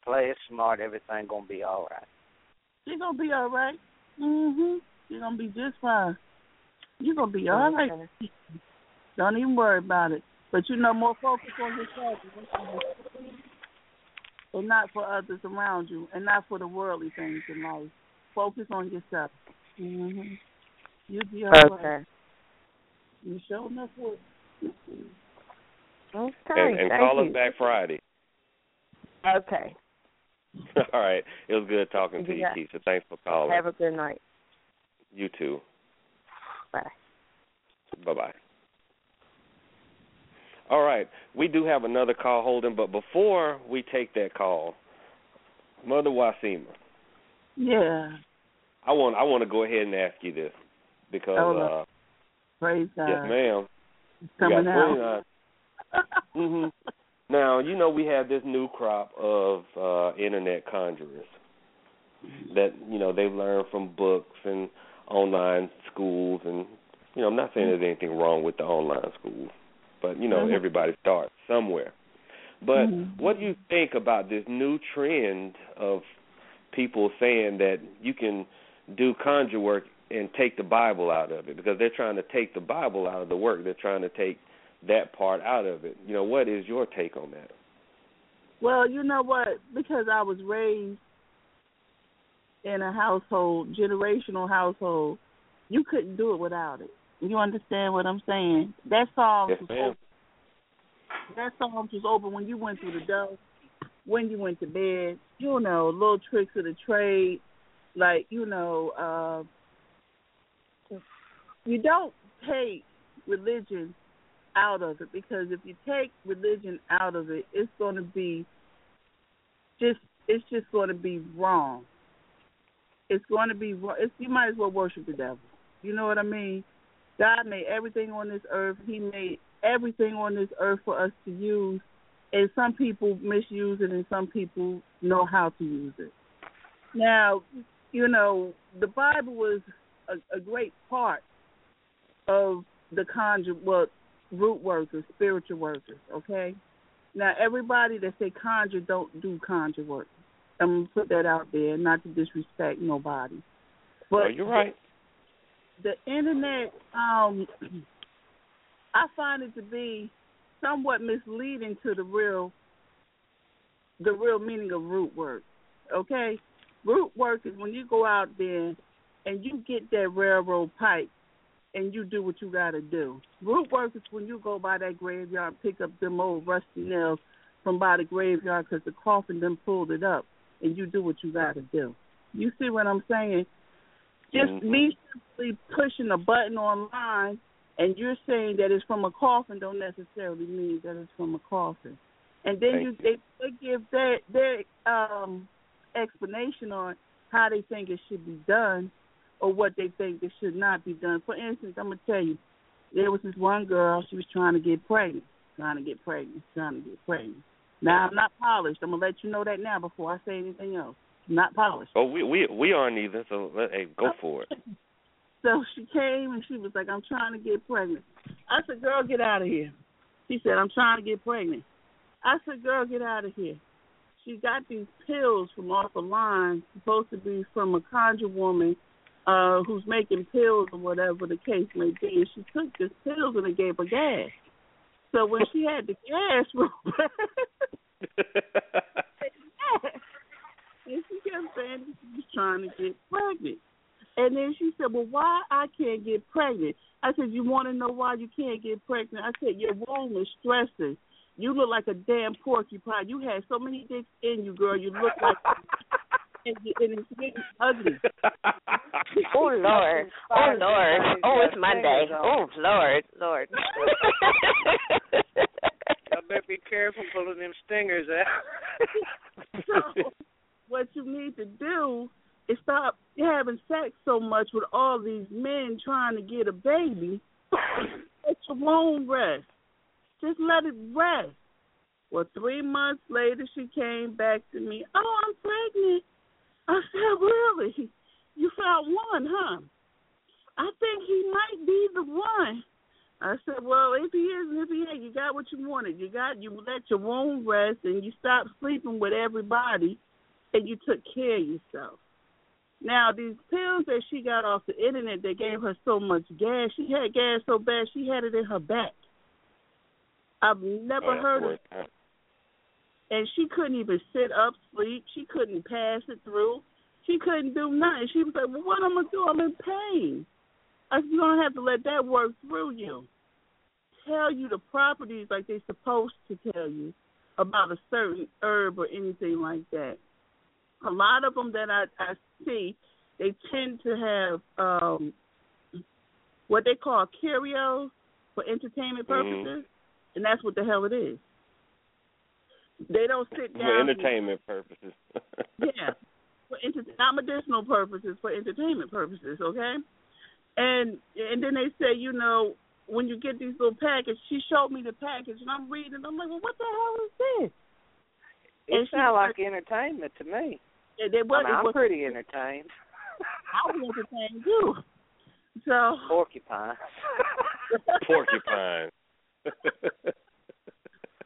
Play it smart, everything gonna be all right. You're gonna be all right. Mhm. You're gonna be just fine. You're gonna be all right. Don't even worry about it. But you know, more focus on yourself and not for others around you, and not for the worldly things in life. Focus on yourself. Mhm. You'll be all right. Okay. You sure enough would. Okay. and and call you. us back Friday. Okay. All right. It was good talking to Yeah. you, Keisha. Thanks for calling. Have a good night. you too. Bye. Bye bye. All right, we do have another call holding, but before we take that call, Mother Wassima, Yeah. I want I want to go ahead and ask you this because Oh, uh, Praise God. yes, ma'am. It's We coming got out. 29 hmm Now you know we have this new crop of uh, internet conjurers that you know they've learned from books and online schools, and you know I'm not saying there's anything wrong with the online schools, but you know Mhm. everybody starts somewhere. But Mhm. what do you think about this new trend of people saying that you can do conjure work and take the Bible out of it because they're trying to take the Bible out of the work. They're trying to take that part out of it. You know, what is your take on that? Well, you know what? Because I was raised in a household, generational household, you couldn't do it without it. You understand what I'm saying? That song Yes, was ma'am. That song was open when you went through the door, when you went to bed. You know, little tricks of the trade, like you know, uh, you don't take religion out of it because if you take religion out of it, it's going to be just it's just going to be wrong. It's going to be wrong. It's, you might as well worship the devil. You know what I mean? God made everything on this earth. He made everything on this earth for us to use, and some people misuse it, and some people know how to use it. Now, you know, the Bible was a, a great part of the conjure, well, root workers, spiritual workers. Okay. Now, everybody that say conjure don't do conjure work. I'm gonna put that out there, not to disrespect nobody. But you're right. the internet, um, I find it to be somewhat misleading to the real, the real meaning of root work. Okay, root work is when you go out there and you get that railroad pipe and you do what you got to do. Root work is when you go by that graveyard and pick up them old rusty nails from by the graveyard because the coffin done pulled it up, and you do what you got to do. You see what I'm saying? Just Mhm. me simply pushing a button online and you're saying that it's from a coffin don't necessarily mean that it's from a coffin. And then Thank you you. they, they give their their um explanation on how they think it should be done or what they think it should not be done. For instance, I'm gonna tell you, there was this one girl, she was trying to get pregnant, trying to get pregnant, trying to get pregnant. Now I'm not polished. I'm gonna let you know that now before I say anything else. I'm not polished. Oh, we we we aren't either. So let, hey, go for it. So she came and she was like, I'm trying to get pregnant. I said, Girl, get out of here. She said, I'm trying to get pregnant. I said, Girl, get out of here. She got these pills from off the line, supposed to be from a conjure woman uh who's making pills or whatever the case may be. And she took this pills and it gave her gas. So when she had the gas and she kept saying she was trying to get pregnant. And then she said, Well, why I can't get pregnant? I said, You want to know why you can't get pregnant? I said, Your womb is stressing. You look like a damn porcupine. You had so many dicks in you, girl. You look like. And, oh, oh, you, and it's getting ugly. Oh Lord. Oh Lord. Oh, it's Monday. Oh Lord. Lord. Y'all better be careful pulling them stingers out. so what you need to do is stop having sex so much with all these men trying to get a baby. Let your womb rest. Just let it rest. Well, three months later, she came back to me. Oh, I'm pregnant. I said, really? You found one, huh? I think he might be the one. I said, well, if he is, if he ain't, you got what you wanted. You got, you let your womb rest, and you stopped sleeping with everybody, and you took care of yourself. Now, these pills that she got off the internet that gave her so much gas, she had gas so bad she had it in her back. I've never Oh, heard of boy. And she couldn't even sit up, sleep. She couldn't pass it through. She couldn't do nothing. She was like, "Well, what am I gonna do? I'm in pain." I said, "You're gonna have to let that work through you. Tell you the properties like they're supposed to tell you about a certain herb or anything like that. a lot of them that I, I see, they tend to have um what they call curios for entertainment Mhm. purposes, and that's what the hell it is. They don't sit down For entertainment purposes. yeah, for enter- not medicinal purposes, for entertainment purposes. Okay, and and then they say, you know, when you get these little packages, she showed me the package, and I'm reading. I'm like, well, what the hell is this? It And sounds was- like entertainment to me. It, it was, I mean, I'm was, pretty entertained. I was entertained too. So Porcupine. Porcupine.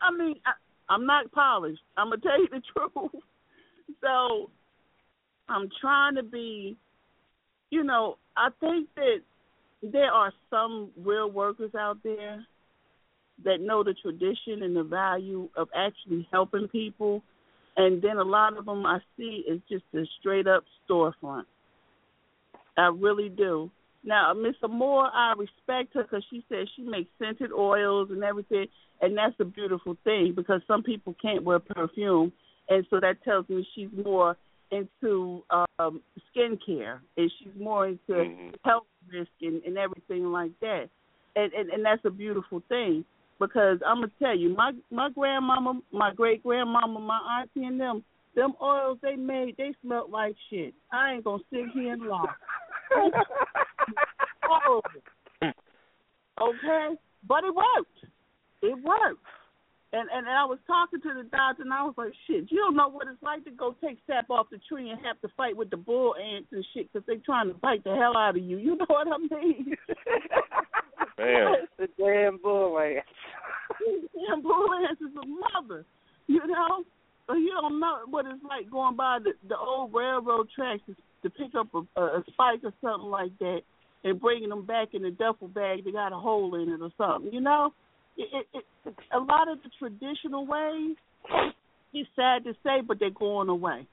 I mean, I, I'm not polished. I'm gonna tell you the truth. So I'm trying to be, you know, I think that there are some real workers out there that know the tradition and the value of actually helping people, and then a lot of them I see is just a straight up storefront. I really do. Now, Miss Amora, I respect her because she says she makes scented oils and everything, and that's a beautiful thing because some people can't wear perfume, and so that tells me she's more into um skincare and she's more into Mhm. health risk and, and everything like that, and, and and that's a beautiful thing because I'm gonna tell you, my my grandmama, my great grandmama, my auntie, and them, them oils they made, they smelled like shit. I ain't gonna sit here and lie. Horrible. Okay, but it worked. It worked. And, and and I was talking to the doctor, and I was like, "Shit, you don't know what it's like to go take sap off the tree and have to fight with the bull ants and shit because they trying to bite the hell out of you. You know what I mean?" Man. the damn bull ants. The damn bull ants is a mother, you know. But you don't know what it's like going by the the old railroad tracks to, to pick up a, a spike or something like that and bringing them back in a duffel bag that got a hole in it or something. You know, it, it, it, a lot of the traditional ways. It's sad to say, but they're going away.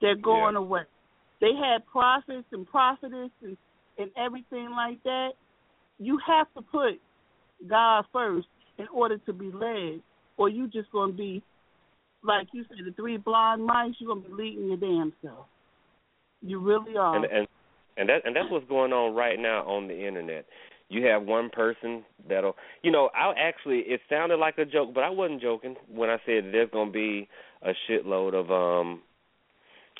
They're going Yeah. away. They had prophets and prophetess and and everything like that. You have to put God first in order to be led, or you just gonna be like you said, the three blind mice. You're gonna be leading your damn self. You really are. and and and that and that's what's going on right now on the internet. You have one person that'll, you know, I actually it sounded like a joke, but I wasn't joking when I said there's going to be a shitload of um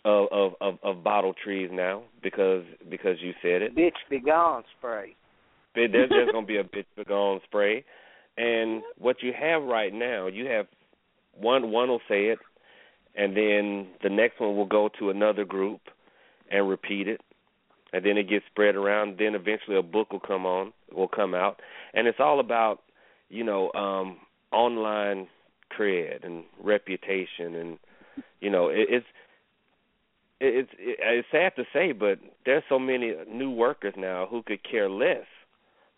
of of of, of bottle trees now because because you said it. Bitch be gone spray. There- There's there's going to be a bitch begone spray, and what you have right now, you have one one will say it, and then the next one will go to another group and repeat it, and then it gets spread around. Then eventually a book will come on, will come out, and it's all about you know um online cred and reputation, and you know it, it's it's it, it's sad to say, but there's so many new workers now who could care less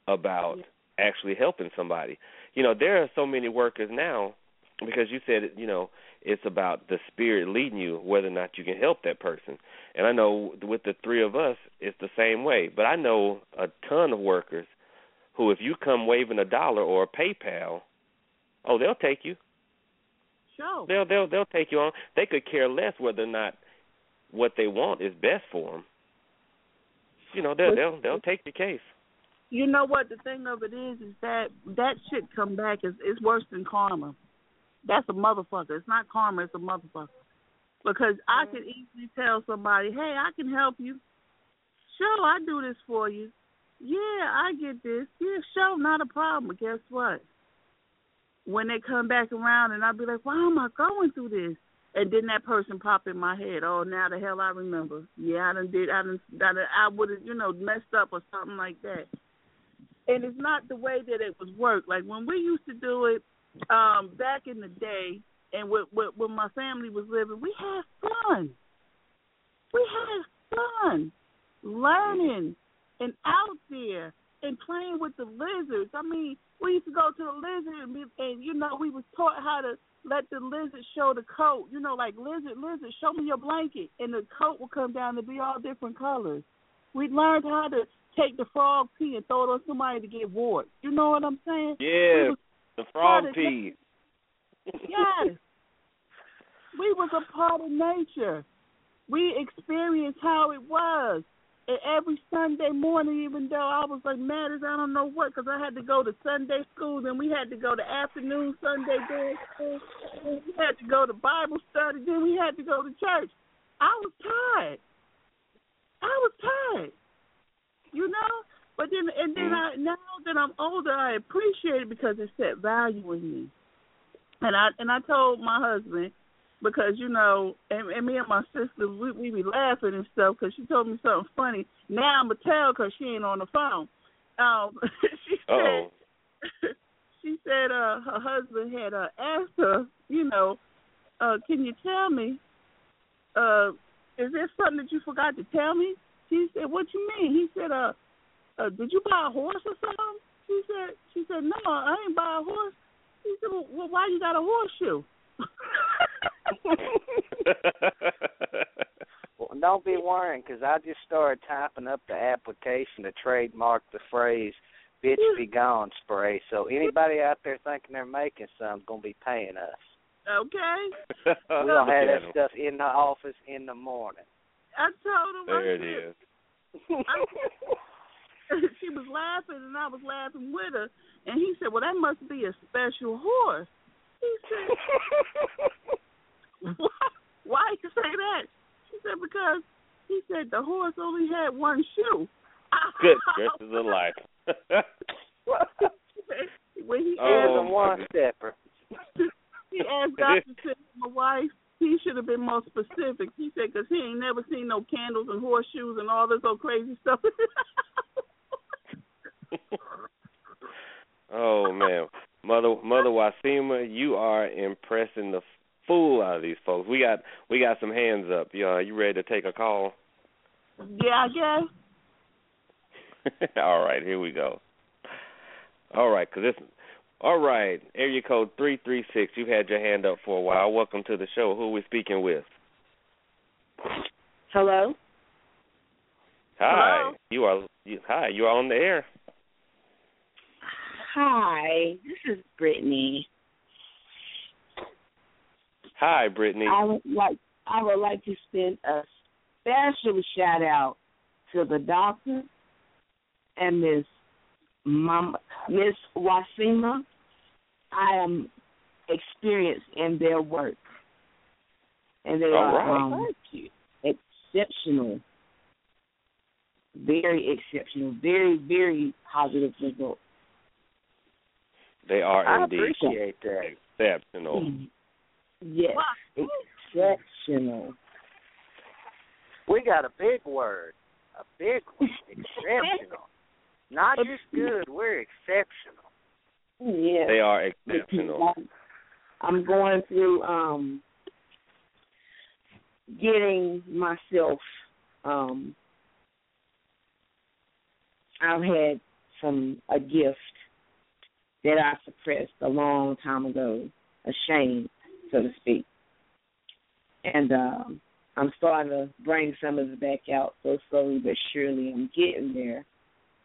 about actually helping somebody. You know, there are so many workers now because you said, you know, it's about the spirit leading you whether or not you can help that person. And I know with the three of us, it's the same way. But I know a ton of workers who, if you come waving a dollar or a PayPal, oh, they'll take you. Sure. They'll they'll they'll take you on. They could care less whether or not what they want is best for them. You know, they'll they'll they'll take your case. You know what the thing of it is is that that shit come back is it's worse than karma. That's a motherfucker. It's not karma, it's a motherfucker. Because I mm. can easily tell somebody, Hey, I can help you. Sure, I do this for you. Yeah, I get this. Yeah, sure, not a problem. But guess what? When they come back around and I'll be like, Why am I going through this? And then that person pop in my head. Oh, now the hell I remember. Yeah, I done did. I done. I, done, I would have, you know, messed up or something like that. And it's not the way that it was worked. Like when we used to do it um back in the day, and with, with, when my family was living, we had fun. We had fun learning and out there and playing with the lizards. I mean, we used to go to the lizard and, be, and you know we was taught how to let the lizard show the coat. You know, like lizard, lizard, show me your blanket, and the coat will come down to be all different colors. We learned how to take the frog pee and throw it on somebody to get warts. You know what I'm saying? Yeah, the frog pee. Yes. we was a part of nature. we experienced how it was. And every Sunday morning, even though I was like mad as I don't know what, because I had to go to Sunday school, then we had to go to afternoon Sunday day school, then we had to go to Bible study, then we had to go to church. I was tired. I was tired. You know? But then and then I now that I'm older I appreciate it because it set value in me. And I and I told my husband because you know, and, and me and my sister we we be laughing and stuff because she told me something funny. Now I'm gonna tell because she ain't on the phone. Um, she Oh. said she said uh her husband had uh asked her, you know, uh, can you tell me, uh, is there something that you forgot to tell me? She said, what you mean? He said, uh, uh, did you buy a horse or something? She said, she said, no, I ain't buy a horse. She said, well, well why you got a horseshoe? Well, don't be worrying, because I just started typing up the application to trademark the phrase "bitch be gone" spray. So anybody out there thinking they're making something gonna be paying us. okay. We're gonna have that stuff in the office in the morning. I told him. I There it said- is. she was laughing and I was laughing with her, and he said, "Well, that must be a special horse." He said, "Why? Why you say that?" She said, "Because he said the horse only had one shoe." Good gracious of life. when he Oh, asked, a one stepper. he asked Doctor to my wife, he should have been more specific. He said, "Cause he ain't never seen no candles and horseshoes and all this old crazy stuff." Oh man, mother mother Wassima, you are impressing the fool out of these folks. We got we got some hands up. You uh, you ready to take a call? yeah, I guess. all right, here we go. All right, cause this. All right, area code three three six. You've had your hand up for a while. Welcome to the show. Who are we speaking with? Hello. Hi. Hello? You are. You, hi. You are on the air. Hi, this is Brittany. Hi, Brittany. I would like I would like to send a special shout out to the doctor and Miss Mama Miss Wassima. I am experienced in their work. And they All are right. um, exceptional. Very exceptional. Very, very positive results. They are I indeed appreciate that. exceptional. Yes. Exceptional. We got a big word, a big one, exceptional. Not just good, we're exceptional. Yes. They are exceptional. I'm going through um getting myself um I've had some a gift that I suppressed a long time ago, ashamed, so to speak. And um I'm starting to bring some of it back out so slowly but surely I'm getting there.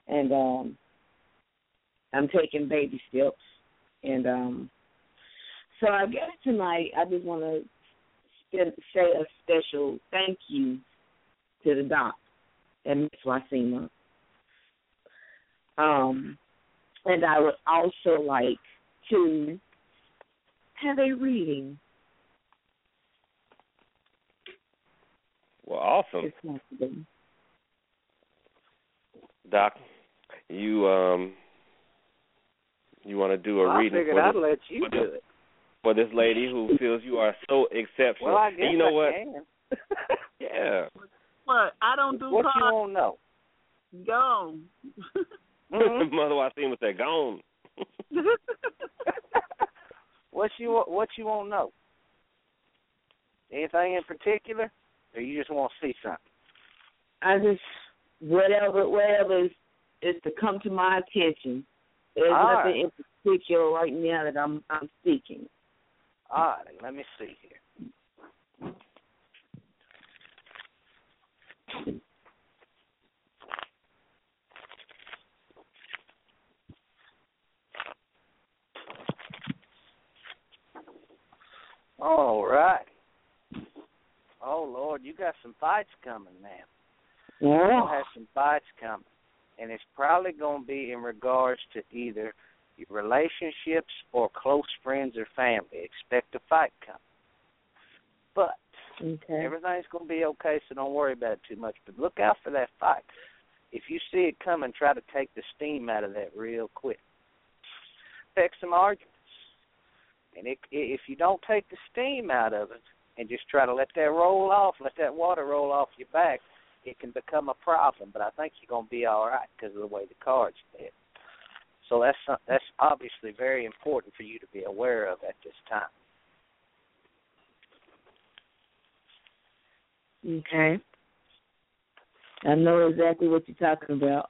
And um I'm taking baby steps and um so I guess tonight I just want to say a special thank you to the doc and Miss Wassima. Um, and I would also like to have a reading. Well, awesome. Doc. You um, you want to do a Well, I reading figured for I'd this, let you do this it. for this lady who feels you are so exceptional? Well, I guess and you know I what? can. Yeah. But I don't do What you cards. want to know? Gone. Mhm. Mother Wassima said, "Gone." what you wa- what you want to know? Anything in particular, or you just want to see something? I just whatever whatever is, is to come to my attention. There's All nothing right. in particular right now that I'm I'm seeking. All right, let me see here. All right. Oh Lord, you you got some fights coming now. Yeah. You'll have some fights coming, and it's probably going to be in regards to either relationships or close friends or family. Expect a fight coming, but Okay. everything's going to be okay. So don't worry about it too much. But look out for that fight. If you see it coming, try to take the steam out of that real quick. Expect some arguments, and it, if you don't take the steam out of it and just try to let that roll off, let that water roll off your back, it can become a problem. But I think you're going to be all right because of the way the cards fit. So that's that's obviously very important for you to be aware of at this time. Okay. I know exactly what you're talking about.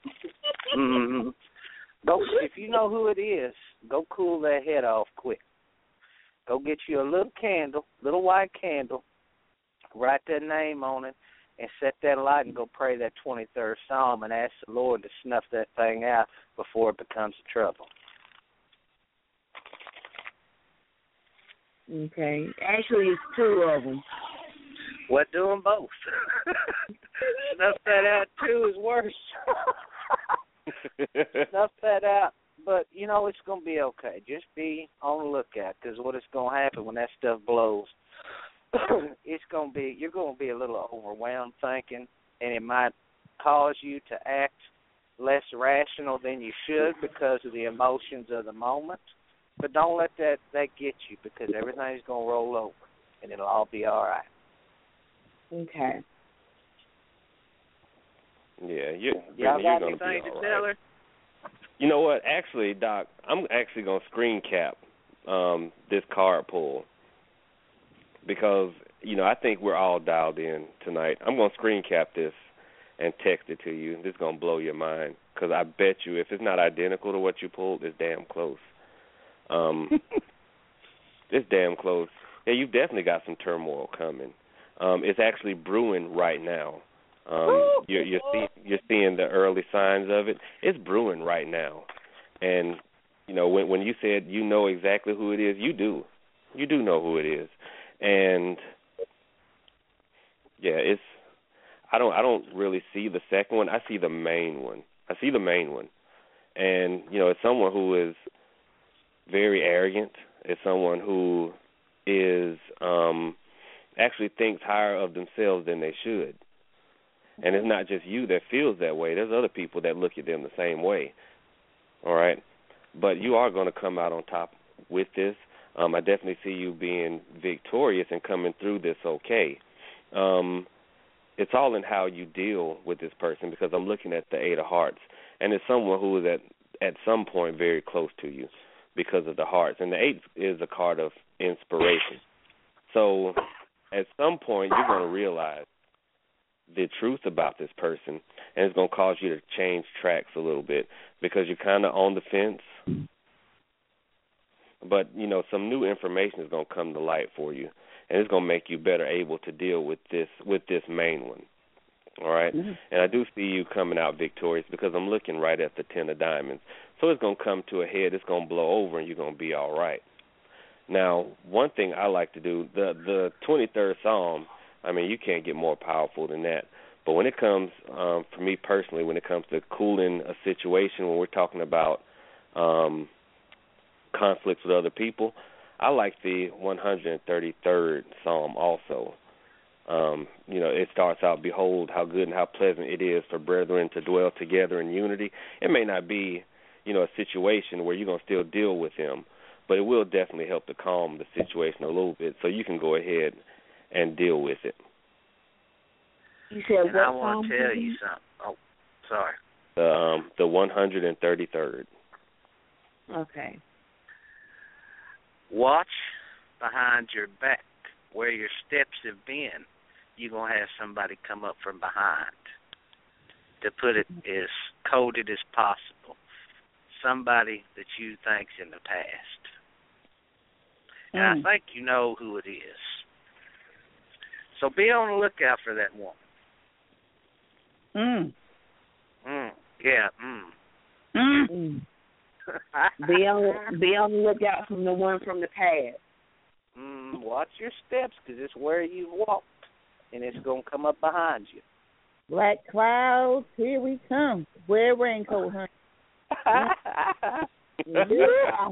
hmm Go if you know who it is, go cool that head off quick. Go get you a little candle, little white candle, write that name on it, and set that light and go pray that twenty third psalm and ask the Lord to snuff that thing out before it becomes trouble. Okay. Actually, it's two of them. What doing both? snuff that out too is worse. snuff that out. But you know it's gonna be okay. Just be on the lookout because what is gonna happen when that stuff blows, it's gonna be you're gonna be a little overwhelmed thinking, and it might cause you to act less rational than you should because of the emotions of the moment. But don't let that that get you because everything's gonna roll over and it'll all be all right. Okay. Yeah, you Y'all you're got gonna be anything all to right. tell her? You know what? Actually, Doc, I'm actually gonna screen cap um this card pull because you know I think we're all dialed in tonight. I'm gonna screen cap this and text it to you. This is gonna blow your mind because I bet you if it's not identical to what you pulled, it's damn close. Um, it's damn close. Yeah, you've definitely got some turmoil coming. Um, it's actually brewing right now. Um, you're you're seeing you're seeing the early signs of it. It's brewing right now, and you know when when you said you know exactly who it is, you do, you do know who it is, and yeah, it's I don't I don't really see the second one. I see the main one. I see the main one, and you know it's someone who is very arrogant. It's someone who is um actually thinks higher of themselves than they should. And it's not just you that feels that way. There's other people that look at them the same way. All right? But you are going to come out on top with this. Um I definitely see you being victorious and coming through this okay. Um it's all in how you deal with this person because I'm looking at the 8 of hearts and it's someone who is at at some point very close to you because of the hearts. And the 8 is a card of inspiration. So at some point you're going to realize the truth about this person and it's going to cause you to change tracks a little bit because you're kind of on the fence. But you know some new information is going to come to light for you and it's going to make you better able to deal with this with this main one. All right? Mm-hmm. and i do see you coming out victorious because i'm looking right at the ten of diamonds. So it's going to come to a head it's going to blow over and you're going to be all right. Now one thing i like to do the the twenty third psalm i mean you can't get more powerful than that but when it comes um for me personally when it comes to cooling a situation when we're talking about um conflicts with other people. I like the 133rd Psalm also. Um, you know, it starts out, Behold, how good and how pleasant it is for brethren to dwell together in unity. It may not be, you know, a situation where you're to still deal with them, but it will definitely help to calm the situation a little bit so you can go ahead and deal with it. You said and what I want to tell you something. Oh, sorry. The um, the 133rd. Okay. Watch behind your back where your steps have been. You're gonna have somebody come up from behind. To put it as coded as possible, somebody that you think's in the past, and I Mm. think you know who it is. So be on the lookout for that woman. Mm. Mm. Yeah. Mm. Mm. Be on be on the lookout from the one from the past. mm, watch your steps, cause it's where you walked. and it's gonna come up behind you. Black clouds, here we come. Wear a raincoat, honey. yeah.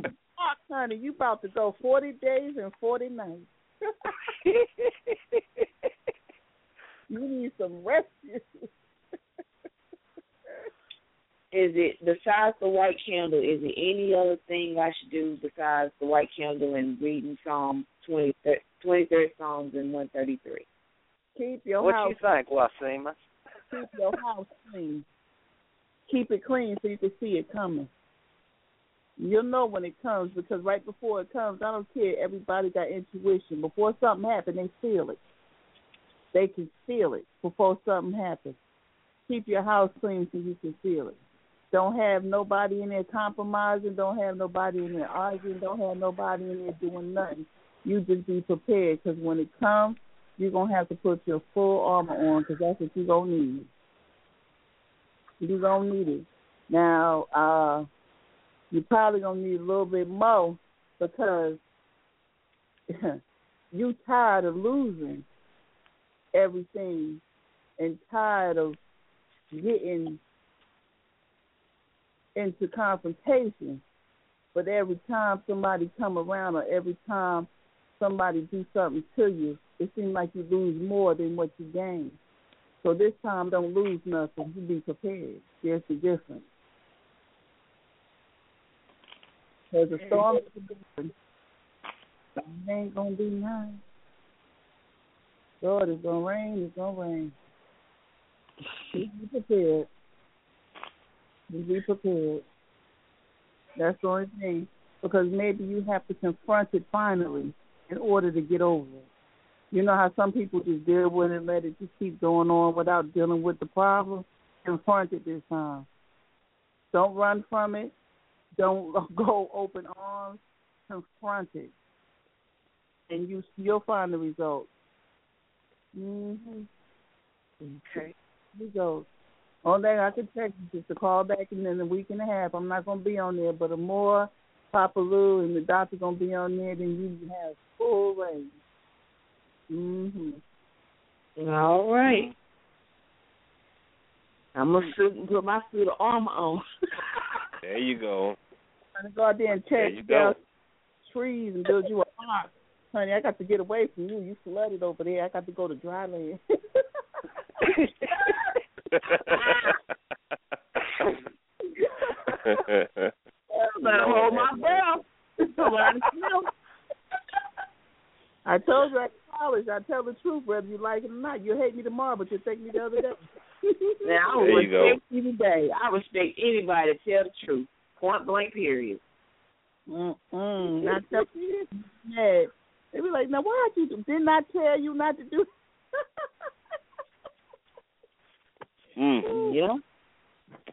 honey, you about to go forty days and forty nights. you need some rescue. Is it besides the white candle? Is there any other thing I should do besides the white candle and reading Psalm twenty twenty third Psalms and one thirty three? Keep your what house. What you think, Wassima? Keep your house clean. Keep it clean so you can see it coming. You'll know when it comes because right before it comes, I don't care. Everybody got intuition. Before something happens, they feel it. They can feel it before something happens. Keep your house clean so you can feel it. Don't have nobody in there compromising. Don't have nobody in there arguing. Don't have nobody in there doing nothing. You just be prepared because when it comes, you're gonna have to put your full armor on because that's what you're gonna need. You're gonna need it. Now, uh, you're probably gonna need a little bit more because you tired of losing everything and tired of getting into confrontation. But every time somebody come around or every time somebody do something to you, it seems like you lose more than what you gain. So this time don't lose nothing. You be prepared. There's the difference. Because the storm. It ain't gonna be nice. Lord, it's gonna rain, it's gonna rain. Be prepared. Be prepared. That's the only thing. Because maybe you have to confront it finally in order to get over it. You know how some people just deal with it and let it just keep going on without dealing with the problem? Confront it this time. Don't run from it. Don't go open arms. Confront it. And you you'll find the results. Mhm. Okay. Here goes. Only thing I can text you is to call back in in a week and a half. I'm not gonna be on there, but the more Papa Lou and the doctor gonna be on there, then you have full range. Mhm. All right. I'm gonna suit and put my suit of armor on. There you go. Trying to go out there and There check you go. down trees and build you a park. Honey, I got to get away from you. You flooded over there. I got to go to dry land. better hold my breath. I told you at college, I tell the truth, whether you like it or not. You'll hate me tomorrow, but you'll take me the other day. Now I There you go. respect you today. I respect anybody that tell the truth. Point blank period. Mm-mm. Not tell you mad. They be like, now why did you didn't I tell you not to do? Mm. Yeah.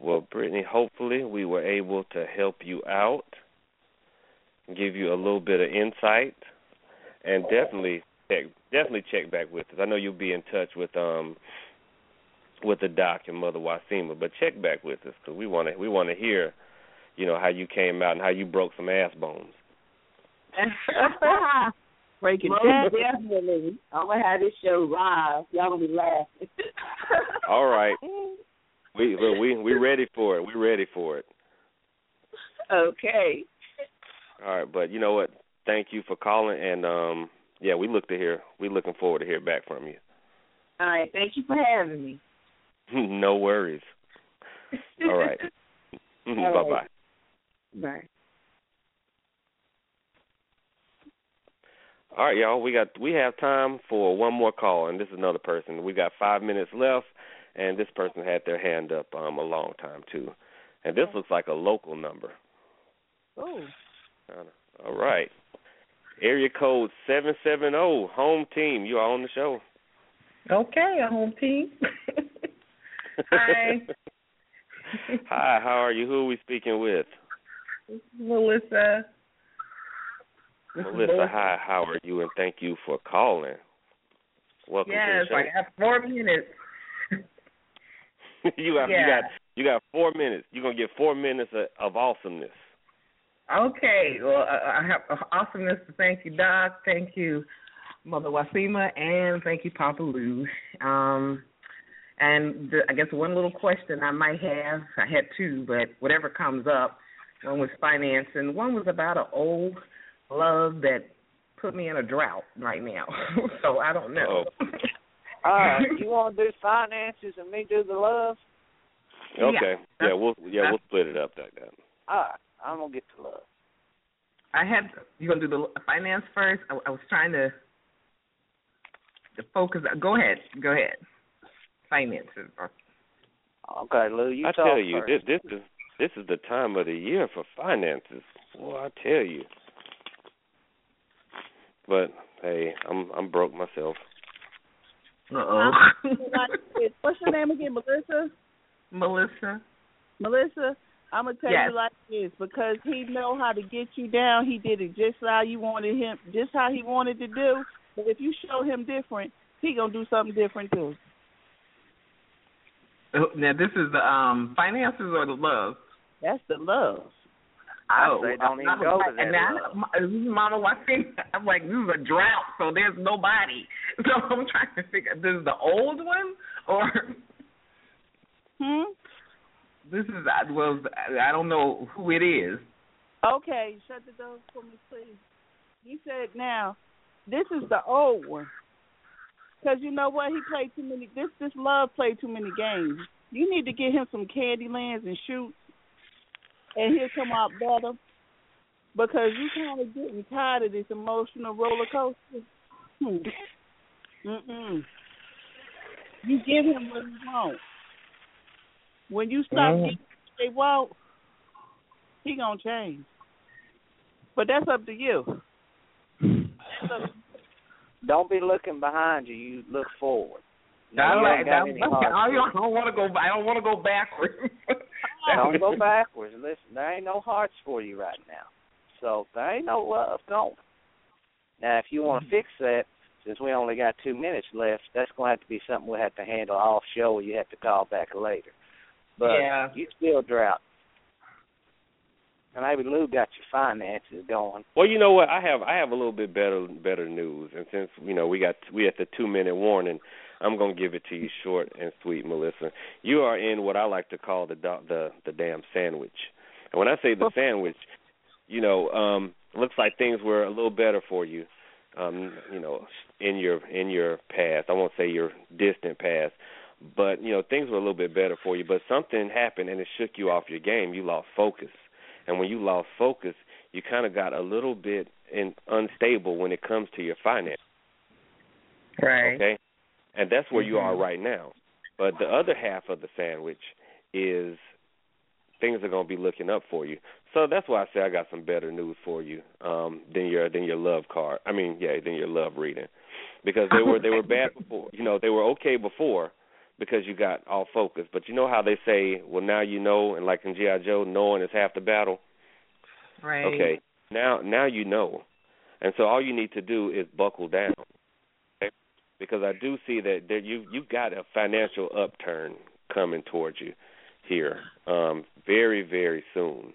Well, Brittany, hopefully we were able to help you out, give you a little bit of insight, and definitely check definitely check back with us. I know you'll be in touch with um with the doc and Mother Wassima, but check back with us because we want to we want to hear, you know, how you came out and how you broke some ass bones. Break it Most down. definitely. I'm gonna have this show live. Y'all gonna be laughing. All right, we look, we we ready for it. We ready for it. Okay. All right, but you know what? Thank you for calling, and um, yeah, we look to hear. We looking forward to hear back from you. All right. Thank you for having me. no worries. All right. All bye right. bye. Bye. All right, y'all. We got we have time for one more call, and this is another person. We got five minutes left, and this person had their hand up um a long time too, and this looks like a local number. Oh. All right. Area code seven seven zero. Home team. You are on the show. Okay, a home team. Hi. Hi. How are you? Who are we speaking with? Melissa. Melissa. Hi. How are you? And thank you for calling. Welcome Yes, to the I have four minutes. you got you got you got four minutes. You're gonna get four minutes of, of awesomeness. Okay, well, I I have uh, awesomeness to thank you, Doc. Thank you, Mother Wassima, and thank you, Papa Lou. Um, and the, I guess one little question I might have, I had two, but whatever comes up, one was finance, and one was about an old love that put me in a drought right now. so I don't know. Oh. All right, you want to do finances and me do the love? Okay. Yeah. Yeah, we'll yeah we'll split it up like that. All right, I'm gonna get to love. I had you gonna do the finance first. I, I was trying to to focus. Go ahead, go ahead. Finances. Okay, Lou, you I talk tell you, first. this this is this is the time of the year for finances. Well, I tell you. But hey, I'm I'm broke myself. Uh oh. What's your name again, Melissa? Melissa. Melissa, I'm gonna tell Yes. you like this because he know how to get you down. He did it just how you wanted him, just how he wanted to do. But if you show him different, he gonna do something different too. Oh, Now this is the um finances or the love. That's the love. I oh, say don't even I- go to that And now, love. my- this is Mama watching. I'm like, this is a drought, so there's nobody. So I'm trying to figure. This is the old one, or Hmm. This is well, I don't know who it is. Okay, shut the door for me, please. He said, "Now, this is the old one, because you know what? He played too many. This this love played too many games. You need to get him some candy lands and shoots, and he'll come out better. Because you kind of getting tired of this emotional roller coaster. Hmm. Mm-mm. You give him what he wants. When you stop Mm. getting what they want, he gonna change. But that's up to you. Up Don't be looking behind you. You look forward. No, I you like ain't that. I don't, don't want to go. I don't want to go backwards. Don't go backwards. Listen, there ain't no hearts for you right now. So there ain't no love going. Now, if you want to fix that, since we only got two minutes left, that's going to have to be something we'll have to handle off show or you have to call back later. But Yeah. you still drought. And maybe Lou got your finances going. Well, you know what? I have I have a little bit better better news, and since you know we got we at the two minute warning, I'm gonna give it to you short and sweet, Melissa. You are in what I like to call the do- the the damn sandwich. And when I say the sandwich, you know, um, looks like things were a little better for you, um, you know, in your in your past. I won't say your distant past, but you know things were a little bit better for you. But something happened and it shook you off your game. You lost focus, and when you lost focus, you kind of got a little bit in, unstable when it comes to your finance. Right. Okay, and that's where you are right now. But the other half of the sandwich is things are going to be looking up for you. So that's why I say I got some better news for you um, than your than your love card. I mean, yeah, than your love reading, because they were they were bad before. You know, they were okay before because you got all focus. But you know how they say, well, now you know, and like in GI Joe, knowing is half the battle. Right. Okay. Now now you know. And so all you need to do is buckle down. Okay? Because I do see that there you you've got a financial upturn coming towards you here. Um very, very soon.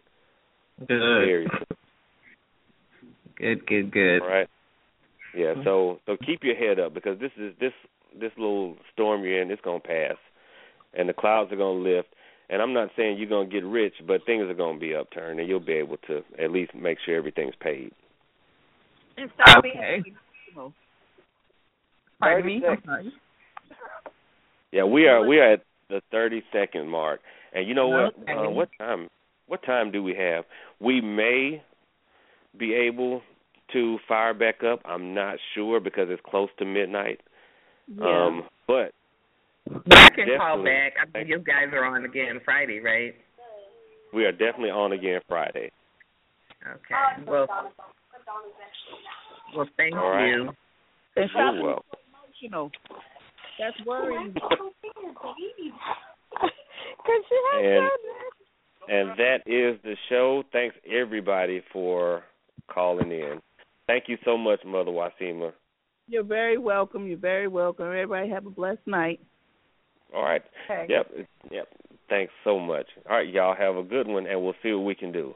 Good. Very soon. Good. Good. Good. All right. Yeah, so so keep your head up because this is this this little storm you're in, it's gonna pass. And the clouds are gonna lift. And I'm not saying you're gonna get rich, but things are gonna be upturned and you'll be able to at least make sure everything's paid. And stop being Okay. emotional. Pardon me. 30 I'm. Yeah, we are we are at the thirty second mark, and you know what? Okay. Uh, what time? What time do we have? We may be able to fire back up. I'm not sure because it's close to midnight. Yeah. Um, but But I can call back. I think you guys are on again Friday, right? we are definitely on again Friday. Okay. Well. Well, thank All right. you. and stop You're being welcome. emotional. That's worrying. Cause she has And- And that is the show. Thanks everybody for calling in. Thank you so much, Mother Wassima. You're very welcome. You're very welcome. Everybody have a blessed night. All right. Okay. Yep. Yep. Thanks so much. All right, y'all have a good one, and we'll see what we can do.